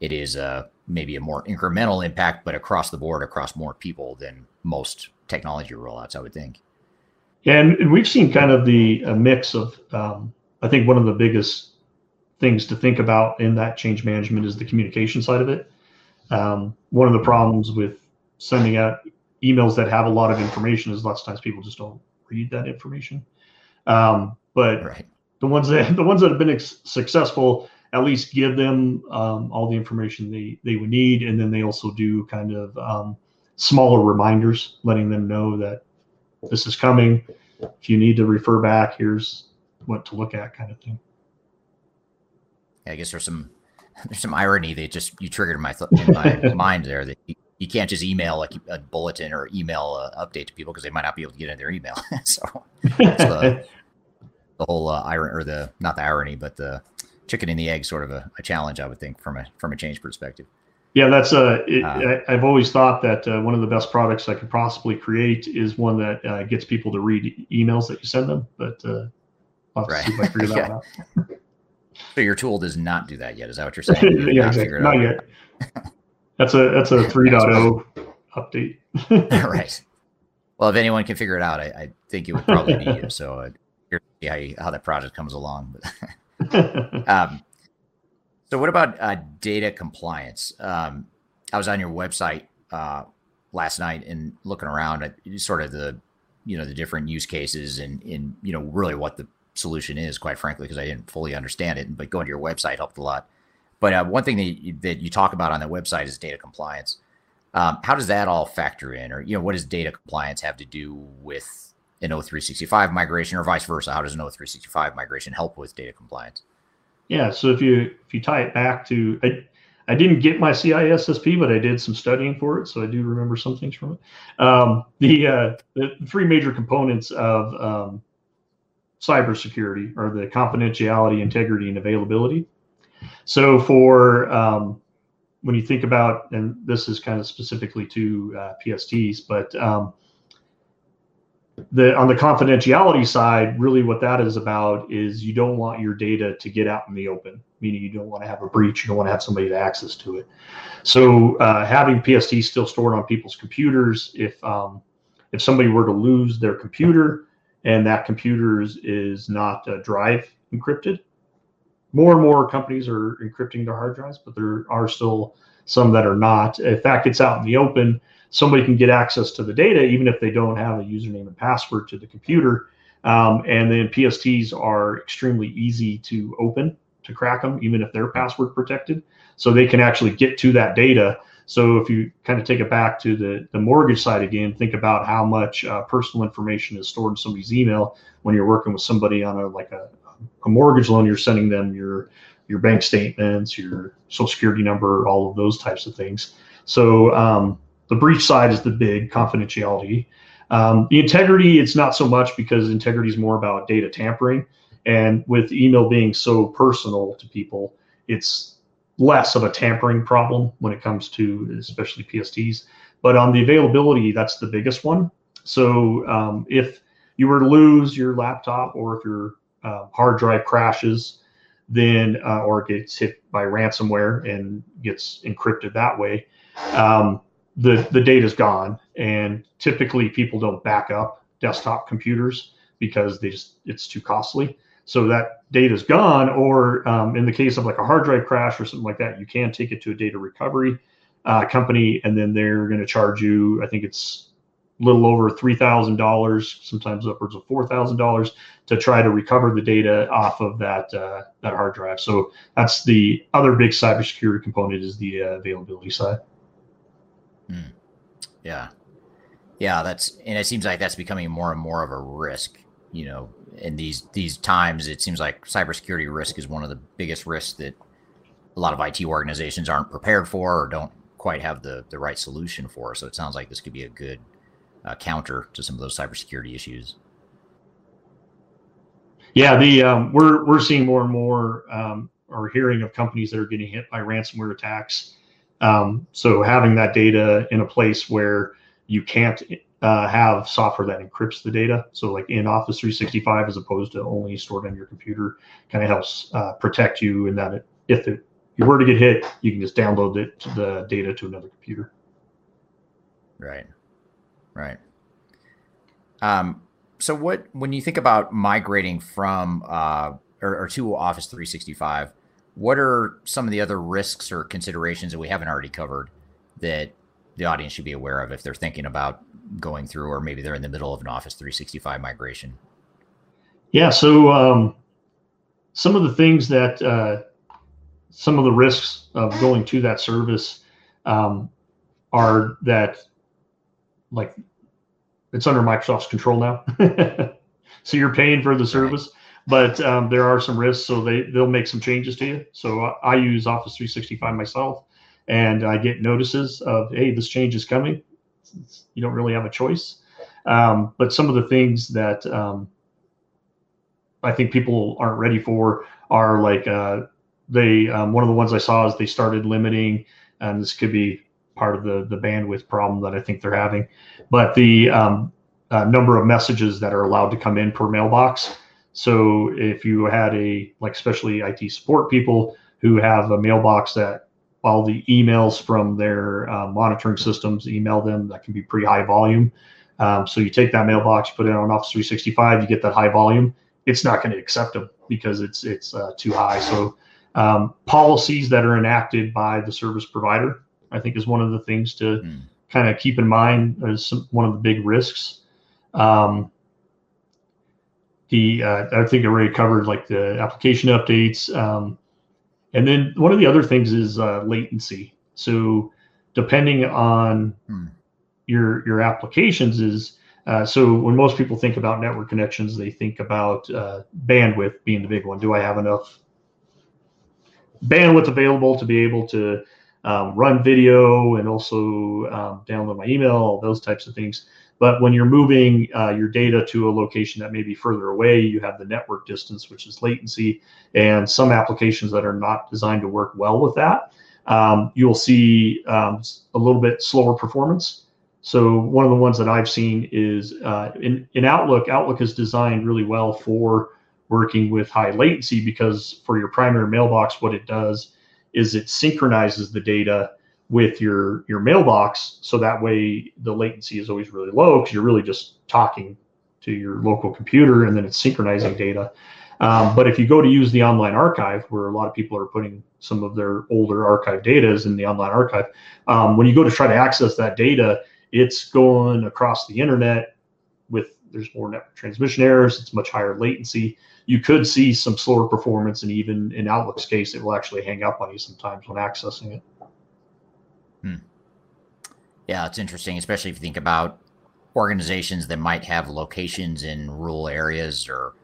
it is a maybe a more incremental impact, but across the board, across more people than most technology rollouts, I would think. And, and we've seen kind of the a mix of, um, I think one of the biggest things to think about in that change management is the communication side of it. Um, one of the problems with sending out emails that have a lot of information is lots of times people just don't read that information. Um, but right. the ones that the ones that have been ex- successful at least give them um, all the information they they would need, and then they also do kind of um, smaller reminders, letting them know that this is coming. If you need to refer back, here's what to look at, kind of thing. Yeah, I guess there's some there's some irony that just you triggered my in my mind there that you, you, can't just email like a bulletin or email a update to people because they might not be able to get in their email. so the, the whole uh, irony or the not the irony, but the chicken and the egg sort of a, a challenge, I would think, from a from a change perspective. Yeah, that's uh, it, uh, I, have always thought that uh, one of the best products I could possibly create is one that uh, gets people to read emails that you send them. But uh, I'll right. see if I figure that yeah. out. so your tool does not do that yet. Is that what you're saying? yeah, not, exactly. not yet. That's a that's a 3.0 update. right. Well, if anyone can figure it out, I, I think it would probably be you. So uh, see how, you, how that project comes along. But um, so, what about uh, data compliance? Um, I was on your website uh, last night and looking around at sort of the, you know, the different use cases and, in you know, really what the solution is. Quite frankly, because I didn't fully understand it, but going to your website helped a lot. But uh, one thing that you, that you talk about on that website is data compliance. Um, how does that all factor in, or you know, what does data compliance have to do with an O365 migration, or vice versa? How does an O365 migration help with data compliance? Yeah, so if you if you tie it back to I, I didn't get my CISSP, but I did some studying for it, so I do remember some things from it. Um, the uh, the three major components of um, cybersecurity are the confidentiality, integrity, and availability. So for um, when you think about, and this is kind of specifically to uh, PSTs, but um, the on the confidentiality side, really what that is about is you don't want your data to get out in the open, meaning you don't want to have a breach, you don't want to have somebody to access to it. So uh, having PST still stored on people's computers, if um, if somebody were to lose their computer and that computer is, not uh, drive encrypted, more and more companies are encrypting their hard drives, but there are still some that are not. If that gets out in the open, somebody can get access to the data even if they don't have a username and password to the computer Um, and then PSTs are extremely easy to open to crack them, even if they're password protected. So they can actually get to that data. So if you kind of take it back to the, the mortgage side again, think about how much uh, personal information is stored in somebody's email when you're working with somebody on a like a, a mortgage loan. You're sending them your your bank statements, your social security number, all of those types of things. So um, the breach side is the big confidentiality. Um, the integrity, it's not so much because integrity is more about data tampering. And with email being so personal to people, it's less of a tampering problem when it comes to especially PSTs. But on the availability, that's the biggest one. So um, if you were to lose your laptop or if your uh, hard drive crashes, then uh, or gets hit by ransomware and gets encrypted that way, um, the the data is gone. And typically, people don't back up desktop computers because they just it's too costly. So that data is gone. Or um, in the case of like a hard drive crash or something like that, you can take it to a data recovery uh, company, and then they're going to charge you. I think it's a little over three thousand dollars, sometimes upwards of four thousand dollars, to try to recover the data off of that uh, that hard drive. So that's the other big cybersecurity component is the uh, availability side. Hmm. Yeah, yeah, that's and it seems like that's becoming more and more of a risk. You know, in these these times, it seems like cybersecurity risk is one of the biggest risks that a lot of IT organizations aren't prepared for or don't quite have the the right solution for. So it sounds like this could be a good uh, counter to some of those cybersecurity issues. Yeah, the um, we're we're seeing more and more um, or hearing of companies that are getting hit by ransomware attacks. Um, so having that data in a place where you can't uh, have software that encrypts the data, so like in Office 365 as opposed to only stored on your computer, kind of helps uh, protect you in that it, if it, you were to get hit, you can just download it the data to another computer. Right. Right. Um, so what when you think about migrating from uh, or, or to Office 365, what are some of the other risks or considerations that we haven't already covered that the audience should be aware of if they're thinking about going through, or maybe they're in the middle of an Office 365 migration? Yeah. So um, some of the things that uh, some of the risks of going to that service um, are that like it's under Microsoft's control now. so you're paying for the service, but um, there are some risks. So they they'll make some changes to you. So I, I use Office 365 myself, and I get notices of hey, this change is coming. You don't really have a choice. Um, but some of the things that um, I think people aren't ready for are like uh, they um, one of the ones I saw is they started limiting, and this could be part of the the bandwidth problem that I think they're having. But the um, uh, number of messages that are allowed to come in per mailbox. So if you had a like especially IT support people who have a mailbox that all the emails from their uh, monitoring systems email them that can be pretty high volume. Um, so you take that mailbox, put it on Office 365, you get that high volume. It's not going to accept them because it's it's uh, too high. So um, policies that are enacted by the service provider I think is one of the things to mm. kind of keep in mind as some, one of the big risks. Um, the uh, I think I already covered like the application updates, um, and then one of the other things is uh, latency. So depending on mm. your your applications is uh, so when most people think about network connections, they think about uh, bandwidth being the big one. Do I have enough bandwidth available to be able to um, run video and also um, download my email, all those types of things. But when you're moving uh, your data to a location that may be further away, you have the network distance, which is latency, and some applications that are not designed to work well with that. Um, you'll see um, a little bit slower performance. So one of the ones that I've seen is uh, in, in Outlook. Outlook is designed really well for working with high latency because for your primary mailbox, what it does is it synchronizes the data with your your mailbox so that way the latency is always really low because you're really just talking to your local computer and then it's synchronizing data um, but if you go to use the online archive where a lot of people are putting some of their older archive data is in the online archive um, when you go to try to access that data it's going across the internet with there's more network transmission errors. It's much higher latency. You could see some slower performance, and even in Outlook's case, it will actually hang up on you sometimes when accessing it. Yeah, it's interesting, especially if you think about organizations that might have locations in rural areas or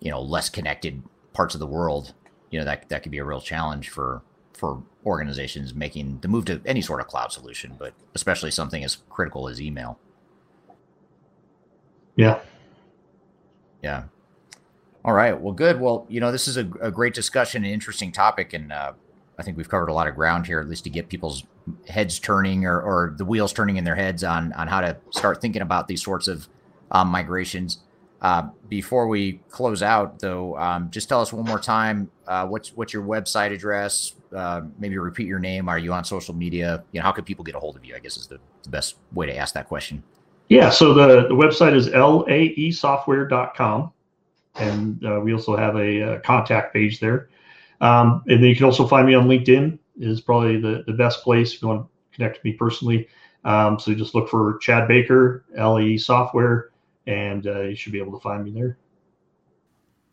you know less connected parts of the world. You know that that could be a real challenge for for organizations making the move to any sort of cloud solution, but especially something as critical as email. Yeah. Yeah. All right. Well, good. Well, you know, this is a, a great discussion, an interesting topic, and uh, I think we've covered a lot of ground here, at least to get people's heads turning or, or the wheels turning in their heads on on how to start thinking about these sorts of um, migrations. Uh, before we close out, though, um, just tell us one more time uh, what's what's your website address. Uh, maybe repeat your name. Are you on social media? You know, how can people get a hold of you? I guess is the, the best way to ask that question. Yeah, so the, the website is laesoftware.com, and uh, we also have a, a, contact page there. Um, and then you can also find me on LinkedIn. Is probably the, the best place if you want to connect with me personally. Um, so just look for Chad Baker, LE Software and uh, you should be able to find me there.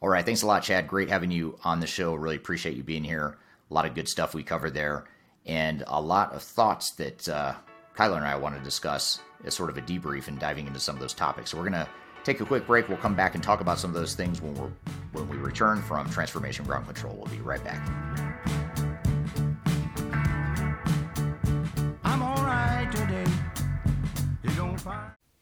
All right. Thanks a lot, Chad. Great having you on the show. Really appreciate you being here. A lot of good stuff we covered there, and a lot of thoughts that uh, Kyler and I want to discuss as sort of a debrief and diving into some of those topics. So we're going to take a quick break. We'll come back and talk about some of those things when we're when we return from Transformation Ground Control. We'll be right back.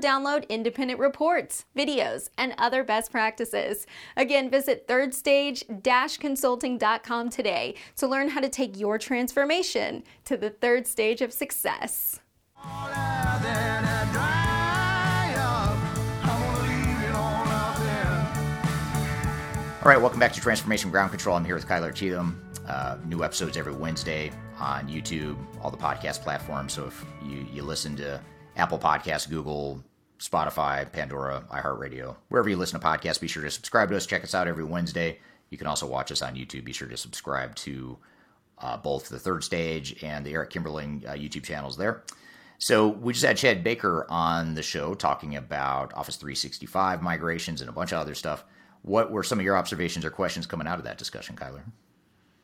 download independent reports, videos, and other best practices. Again, visit thirdstage-consulting.com today to learn how to take your transformation to the third stage of success. All right, welcome back to Transformation Ground Control. I'm here with Kyler Cheatham. Uh, new episodes every Wednesday on YouTube, all the podcast platforms. So if you, you listen to Apple Podcasts, Google, Spotify, Pandora, iHeartRadio, wherever you listen to podcasts. Be sure to subscribe to us. Check us out every Wednesday. You can also watch us on YouTube. Be sure to subscribe to uh, both the Third Stage and the Eric Kimberling uh, YouTube channels there. So we just had Chad Baker on the show talking about Office 365 migrations and a bunch of other stuff. What were some of your observations or questions coming out of that discussion, Kyler?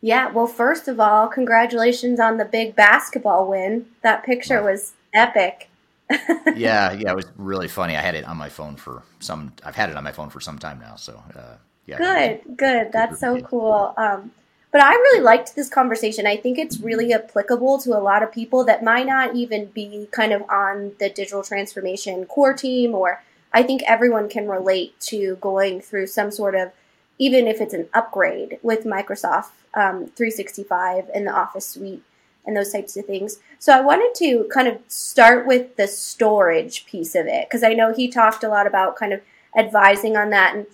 Yeah, well, first of all, congratulations on the big basketball win. That picture was epic. Yeah, yeah, it was really funny. I had it on my phone for some. I've had it on my phone for some time now. So uh, yeah. Good, good. That's so cool. Um, but I really liked this conversation. I think it's really applicable to a lot of people that might not even be kind of on the digital transformation core team, or I think everyone can relate to going through some sort of, even if it's an upgrade with Microsoft um, 365 and the Office suite and those types of things. So I wanted to kind of start with the storage piece of it because I know he talked a lot about kind of advising on that and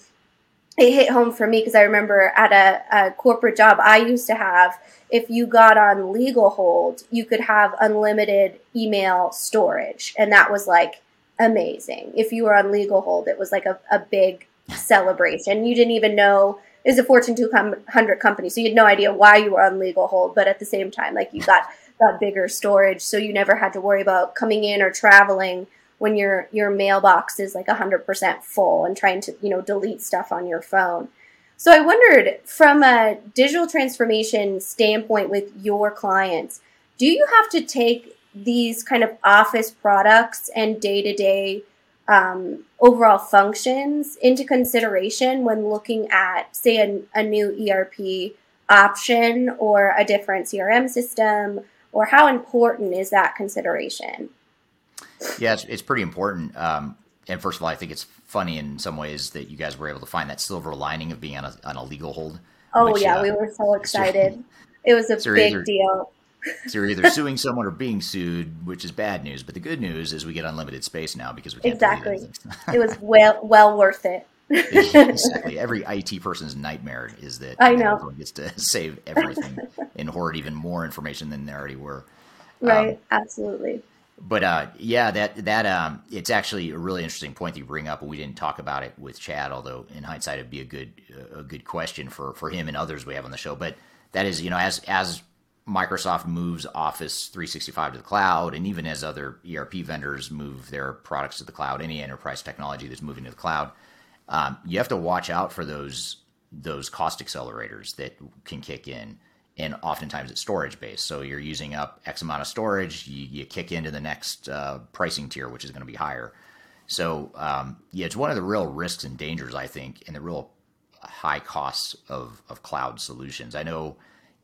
it hit home for me because I remember at a, a, corporate job I used to have, if you got on legal hold, you could have unlimited email storage. And that was like amazing. If you were on legal hold, it was like a, a big celebration. You didn't even know is a Fortune 200 company, so you had no idea why you were on legal hold, but at the same time, like you got got bigger storage, so you never had to worry about coming in or traveling when your your mailbox is like 100% full and trying to you know delete stuff on your phone. So I wondered, from a digital transformation standpoint with your clients, do you have to take these kind of office products and day to day um, overall functions into consideration when looking at, say, a, a new ERP option or a different CRM system, or how important is that consideration? Yeah, it's, it's pretty important. Um, and first of all, I think it's funny in some ways that you guys were able to find that silver lining of being on a, on a legal hold. Oh, which, yeah, uh, we were so excited. it was a big deal. So you're either suing someone or being sued, which is bad news. But the good news is we get unlimited space now because we can't exactly. it was well well worth it. exactly. Every IT person's nightmare is that I know everyone gets to save everything and hoard even more information than they already were. Right. Um, Absolutely. But uh, yeah, that that um, it's actually a really interesting point that you bring up, and we didn't talk about it with Chad. Although in hindsight, it'd be a good a good question for for him and others we have on the show. But that is, you know, as as Microsoft moves Office 365 to the cloud, and even as other ERP vendors move their products to the cloud, any enterprise technology that's moving to the cloud, um, you have to watch out for those those cost accelerators that can kick in and oftentimes it's storage based. So you're using up X amount of storage, you, you kick into the next uh, pricing tier, which is going to be higher. So um, yeah, it's one of the real risks and dangers, I think, and the real high costs of, of cloud solutions. I know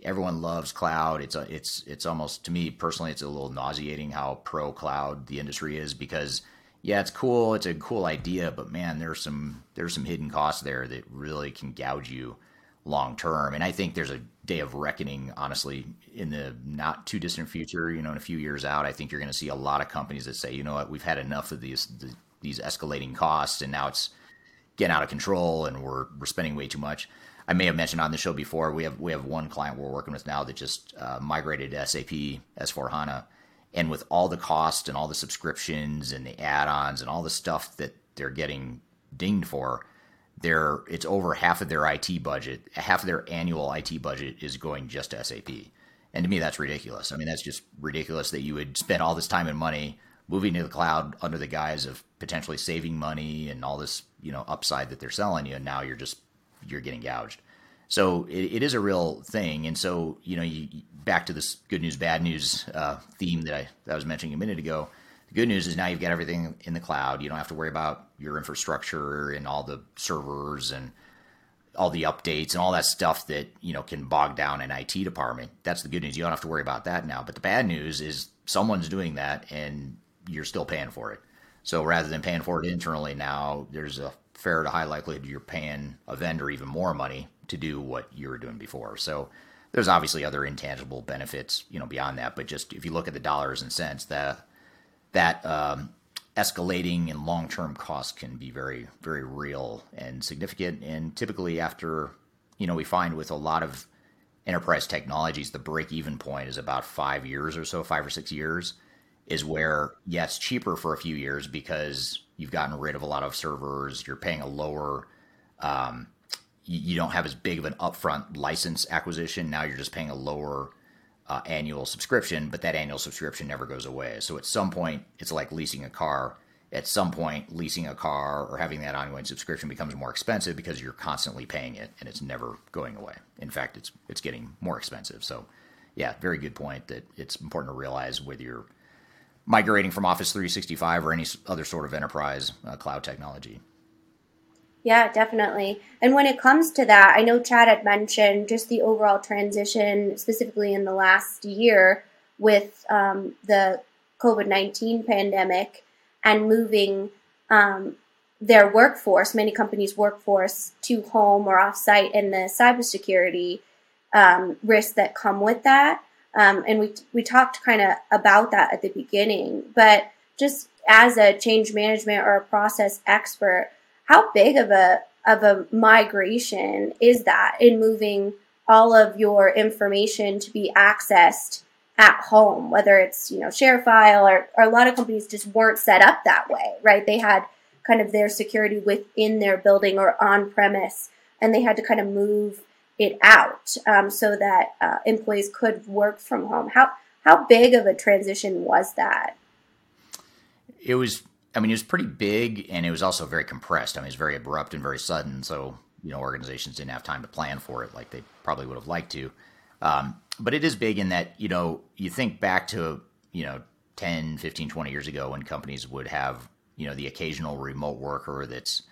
everyone loves cloud. It's a, it's it's almost to me personally, it's a little nauseating how pro cloud the industry is because yeah, it's cool. It's a cool idea, but man, there's some there's some hidden costs there that really can gouge you long term. And I think there's a day of reckoning, honestly, in the not too distant future. You know, in a few years out, I think you're going to see a lot of companies that say, you know what, we've had enough of these the, these escalating costs, and now it's getting out of control, and we're we're spending way too much. I may have mentioned on the show before. We have we have one client we're working with now that just uh, migrated to SAP S4 HANA, and with all the cost and all the subscriptions and the add-ons and all the stuff that they're getting dinged for, their it's over half of their IT budget, half of their annual IT budget is going just to SAP. And to me, that's ridiculous. I mean, that's just ridiculous that you would spend all this time and money moving to the cloud under the guise of potentially saving money and all this, you know, upside that they're selling you. And now you're just you're getting gouged. So it, it is a real thing. And so you know, you, back to this good news, bad news uh, theme that I that I was mentioning a minute ago. The good news is now you've got everything in the cloud. You don't have to worry about your infrastructure and all the servers and all the updates and all that stuff that you know can bog down an IT department. That's the good news. You don't have to worry about that now. But the bad news is someone's doing that and you're still paying for it. So rather than paying for it internally now, there's a fair to high likelihood you're paying a vendor even more money to do what you were doing before. So there's obviously other intangible benefits, you know, beyond that. But just if you look at the dollars and cents, that that um, escalating and long term costs can be very, very real and significant. And typically, after, you know, we find with a lot of enterprise technologies, the break even point is about five years or so, five or six years, is where, yeah, cheaper for a few years because you've gotten rid of a lot of servers, you're paying a lower, um, you don't have as big of an upfront license acquisition. Now you're just paying a lower uh, annual subscription, but that annual subscription never goes away. So at some point, it's like leasing a car. At some point, leasing a car or having that ongoing subscription becomes more expensive because you're constantly paying it and it's never going away. In fact, it's it's getting more expensive. So, yeah, very good point that it's important to realize whether you're migrating from Office 365 or any other sort of enterprise uh, cloud technology. Yeah, definitely. And when it comes to that, I know Chad had mentioned just the overall transition, specifically in the last year with um, the COVID 19 pandemic and moving um, their workforce, many companies' workforce, to home or offsite, and the cybersecurity um, risks that come with that. Um, and we, we talked kind of about that at the beginning, but just as a change management or a process expert, how big of a of a migration is that in moving all of your information to be accessed at home, whether it's, you know, ShareFile or, or a lot of companies just weren't set up that way, right? They had kind of their security within their building or on premise, and they had to kind of move it out um, so that uh, employees could work from home. How how big of a transition was that? It was I mean, it was pretty big and it was also very compressed. I mean, it was very abrupt and very sudden. So, you know, organizations didn't have time to plan for it like they probably would have liked to. Um, but it is big in that, you know, you think back to, you know, 10, 15, 20 years ago when companies would have, you know, the occasional remote worker that's,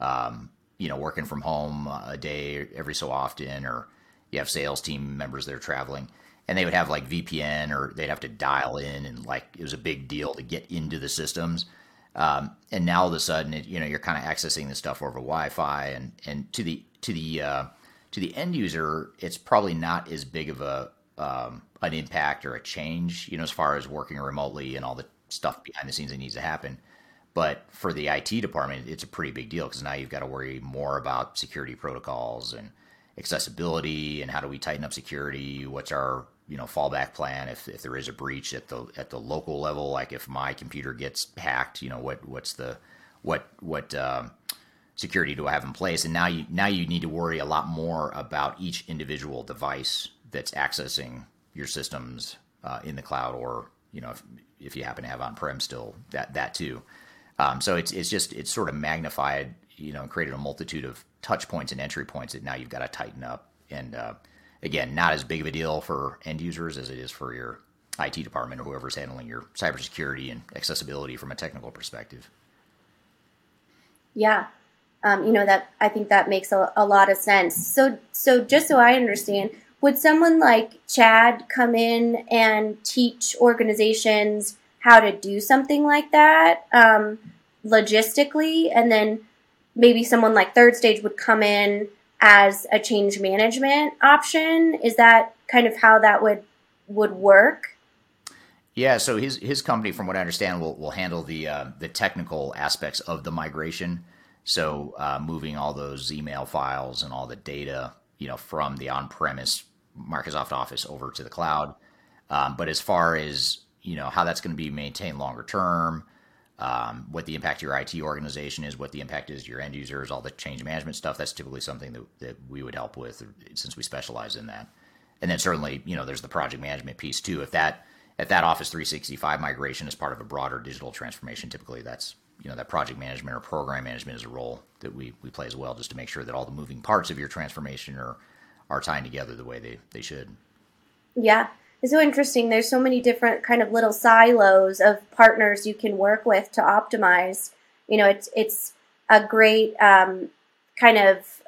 um, you know, working from home a day every so often, or you have sales team members that are traveling and they would have like VPN or they'd have to dial in and like it was a big deal to get into the systems. Um, and now all of a sudden, it, you know, you're kind of accessing this stuff over Wi-Fi, and and to the to the uh, to the end user, it's probably not as big of a um, an impact or a change, you know, as far as working remotely and all the stuff behind the scenes that needs to happen. But for the IT department, it's a pretty big deal because now you've got to worry more about security protocols and accessibility and how do we tighten up security? What's our you know fallback plan if, if there is a breach at the at the local level? Like if my computer gets hacked, you know what what's the what what um, security do I have in place? And now you now you need to worry a lot more about each individual device that's accessing your systems uh, in the cloud, or you know if, if you happen to have on prem still that that too. Um, so it's it's just it's sort of magnified, you know, and created a multitude of touch points and entry points that now you've got to tighten up. And uh, again, not as big of a deal for end users as it is for your IT department or whoever's handling your cybersecurity and accessibility from a technical perspective. Yeah, um, you know that I think that makes a, a lot of sense. So, so just so I understand, would someone like Chad come in and teach organizations how to do something like that um, logistically, and then maybe someone like Third Stage would come in as a change management option? Is that kind of how that would would work? Yeah, so his his company, from what I understand, will will handle the uh, the technical aspects of the migration. So uh, moving all those email files and all the data, you know, from the on premise Microsoft Office over to the cloud. Um, but as far as you know how that's going to be maintained longer term, um, what the impact to your IT organization is, what the impact is to your end users, all the change management stuff. That's typically something that, that we would help with since we specialize in that. And then certainly, you know, there's the project management piece too. If that if that Office 365 migration is part of a broader digital transformation, typically that's you know that project management or program management is a role that we, we play as well, just to make sure that all the moving parts of your transformation are are tying together the way they, they should. Yeah. It's so interesting. There's so many different kind of little silos of partners you can work with to optimize. You know, it's it's a great um, kind of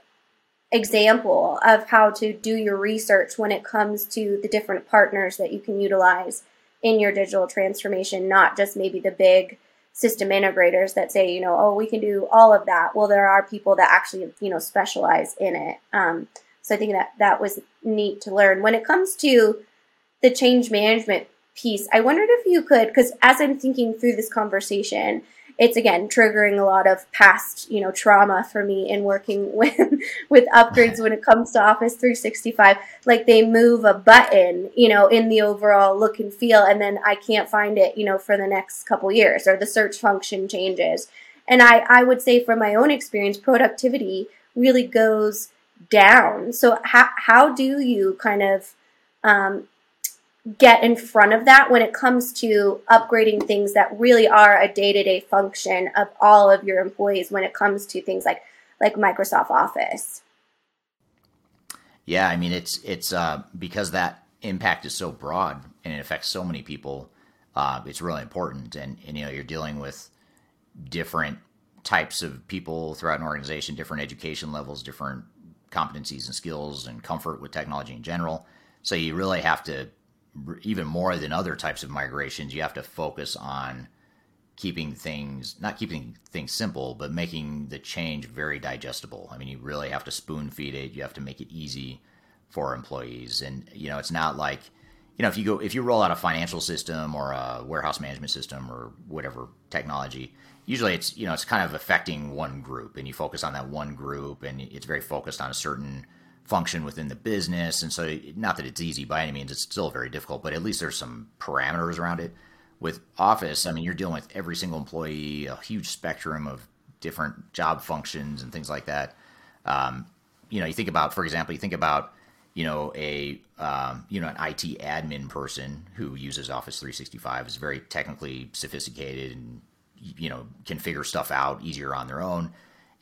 example of how to do your research when it comes to the different partners that you can utilize in your digital transformation, not just maybe the big system integrators that say, you know, oh, we can do all of that. Well, there are people that actually, you know, specialize in it. Um, so I think that that was neat to learn. When it comes to the change management piece, I wondered if you could, because as I'm thinking through this conversation, it's again triggering a lot of past you know trauma for me in working with with upgrades when it comes to office 365 like they move a button you know in the overall look and feel and then i can't find it you know for the next couple years or the search function changes. And i i would say from my own experience productivity really goes down. So how how do you kind of um, get in front of that when it comes to upgrading things that really are a day-to-day function of all of your employees when it comes to things like like Microsoft Office. Yeah, I mean it's it's uh, because that impact is so broad and it affects so many people. Uh, it's really important, and, and you know you're dealing with different types of people throughout an organization, different education levels, different competencies and skills, and comfort with technology in general. So you really have to even more than other types of migrations, you have to focus on keeping things not keeping things simple, but making the change very digestible. I mean, you really have to spoon feed it. You have to make it easy for employees, and you know, it's not like you know if you go if you roll out a financial system or a warehouse management system or whatever technology. Usually, it's you know it's kind of affecting one group, and you focus on that one group, and it's very focused on a certain function within the business. And so, not that it's easy by any means, it's still very difficult, but at least there's some parameters around it. With Office, I mean, you're dealing with every single employee, a huge spectrum of different job functions and things like that. Um, you know, you think about, for example, you think about, you know, a um, you know an IT admin person who uses Office 365 is very technically sophisticated and you know can figure stuff out easier on their own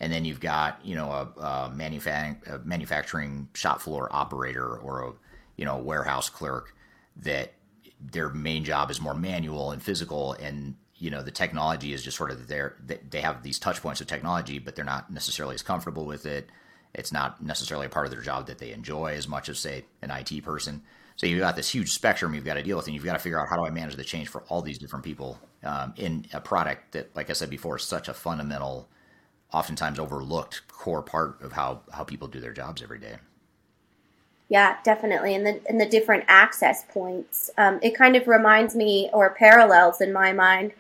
and then you've got you know a, a, a manufacturing shop floor operator or a you know warehouse clerk that their main job is more manual and physical and you know the technology is just sort of there they have these touch points of technology but they're not necessarily as comfortable with it. It's not necessarily a part of their job that they enjoy as much as say an IT person. So you've got this huge spectrum you've got to deal with and you've got to figure out how do I manage the change for all these different people um, in a product that like I said before is such a fundamental oftentimes overlooked core part of how how people do their jobs every day. Yeah, definitely, and the and the different access points. Um, it kind of reminds me, or parallels in my mind,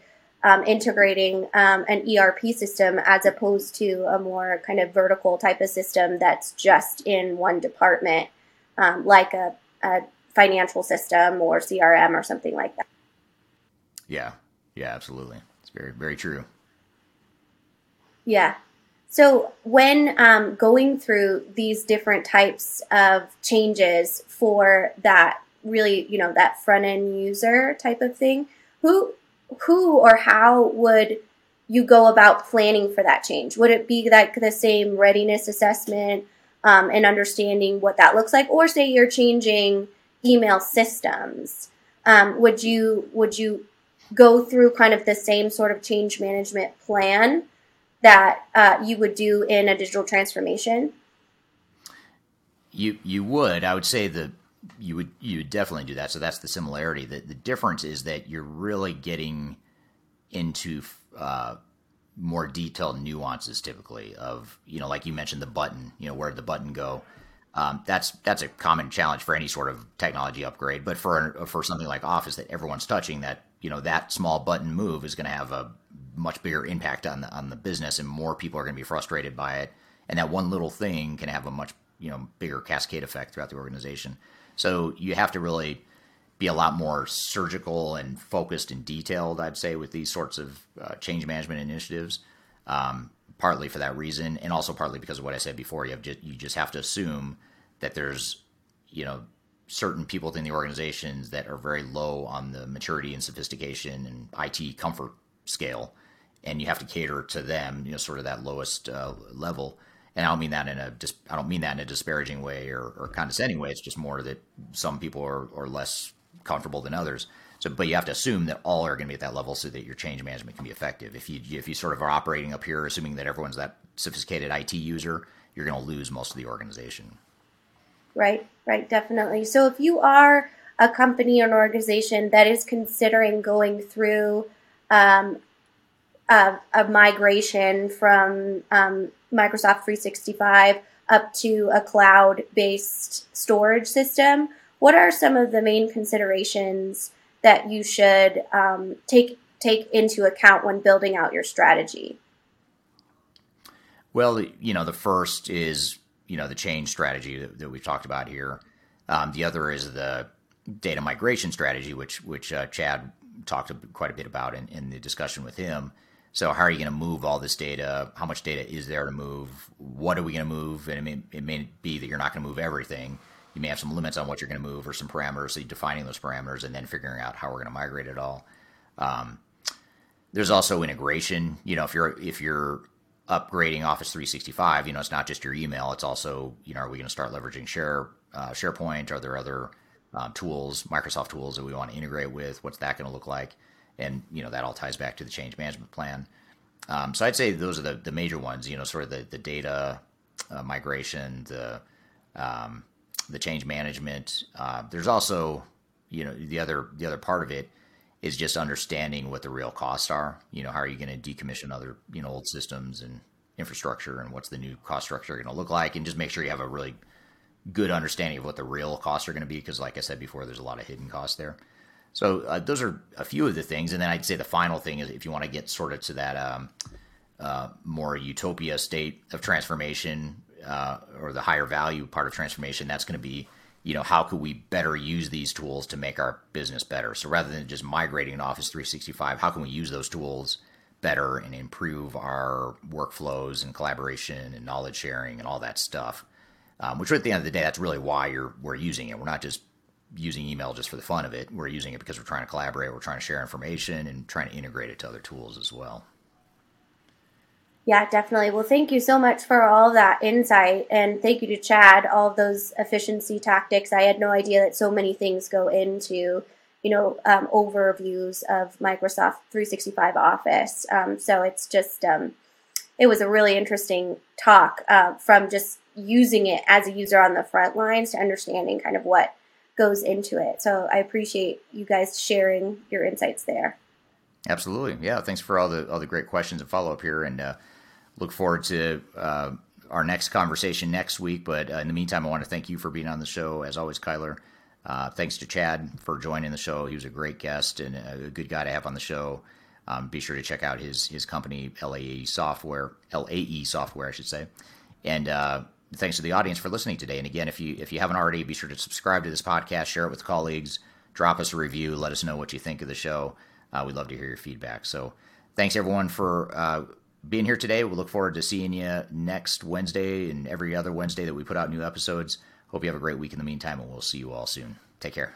um, integrating um, an ERP system as opposed to a more kind of vertical type of system that's just in one department, um, like a, a financial system or CRM or something like that. Yeah, yeah, absolutely. It's very, very true. Yeah. So when um, going through these different types of changes for that really, you know, that front end user type of thing, who who or how would you go about planning for that change? Would it be like the same readiness assessment um, and understanding what that looks like, or say you're changing email systems? Um, would you would you go through kind of the same sort of change management plan that uh, you would do in a digital transformation? You you would. I would say that you would you would definitely do that. So that's the similarity. The the difference is that you're really getting into uh, more detailed nuances typically of you know like you mentioned the button. You know where did the button go. Um, that's that's a common challenge for any sort of technology upgrade. But for for something like Office that everyone's touching, that you know that small button move is going to have a much bigger impact on the on the business, and more people are going to be frustrated by it. And that one little thing can have a much you know bigger cascade effect throughout the organization. So you have to really be a lot more surgical and focused and detailed, I'd say, with these sorts of uh, change management initiatives. Um, partly for that reason, and also partly because of what I said before. You have just, you just have to assume that there's you know certain people within the organizations that are very low on the maturity and sophistication and IT comfort scale, and you have to cater to them, you know, sort of that lowest uh, level. And I don't mean that in a dis- I don't mean that in a disparaging way or, or condescending way. It's just more that some people are, are less comfortable than others. So, but you have to assume that all are going to be at that level so that your change management can be effective. If you if you sort of are operating up here, assuming that everyone's that sophisticated IT user, you're going to lose most of the organization. Right, right, definitely. So if you are a company or an organization that is considering going through um, a, a, migration from um, Microsoft 365 up to a cloud based storage system, what are some of the main considerations that you should um, take take into account when building out your strategy? Well, you know, the first is you know the change strategy that, that we've talked about here. Um, the other is the data migration strategy, which which uh, Chad talked quite a bit about in, in the discussion with him. So how are you going to move all this data? How much data is there to move? What are we going to move? And it may, it may be that you're not going to move everything. You may have some limits on what you're going to move or some parameters. So defining those parameters and then figuring out how we're going to migrate it all. Um, there's also integration. You know, if you're if you're upgrading Office 365, you know, it's not just your email. It's also, you know, are we going to start leveraging Share uh, SharePoint? Are there other um, tools, Microsoft tools that we want to integrate with? What's that going to look like? And you know, that all ties back to the change management plan. Um, so I'd say those are the, the major ones. You know, sort of the the data uh, migration, the um, the change management. Uh, there's also, you know, the other the other part of it is just understanding what the real costs are. You know, how are you going to decommission other, you know, old systems and infrastructure and what's the new cost structure going to look like and just make sure you have a really good understanding of what the real costs are going to be because like I said before there's a lot of hidden costs there. So uh, those are a few of the things and then I'd say the final thing is if you want to get sort of to that um, uh, more utopia state of transformation uh, or the higher value part of transformation that's going to be you know, how could we better use these tools to make our business better? So rather than just migrating to Office 365, how can we use those tools better and improve our workflows and collaboration and knowledge sharing and all that stuff? Um, which at the end of the day, that's really why you're we're using it. We're not just using email just for the fun of it. We're using it because we're trying to collaborate, we're trying to share information, and trying to integrate it to other tools as well. Yeah, definitely. Well, thank you so much for all that insight. And thank you to Chad, all of those efficiency tactics. I had no idea that so many things go into, you know, um, overviews of Microsoft 365 Office. Um, so it's just, um, it was a really interesting talk uh, from just using it as a user on the front lines to understanding kind of what goes into it. So I appreciate you guys sharing your insights there. Absolutely. Yeah. Thanks for all the all the great questions and follow up here. And uh, look forward to uh, our next conversation next week. But uh, in the meantime, I want to thank you for being on the show, as always, Kyler. Uh, thanks to Chad for joining the show. He was a great guest and a good guy to have on the show. Um, be sure to check out his his company, LAE Software, LAE Software, I should say. And uh, thanks to the audience for listening today. And again, if you if you haven't already, be sure to subscribe to this podcast, share it with colleagues, drop us a review, let us know what you think of the show. Uh, we'd love to hear your feedback. So, thanks everyone for uh, being here today. We look forward to seeing you next Wednesday and every other Wednesday that we put out new episodes. Hope you have a great week in the meantime, and we'll see you all soon. Take care.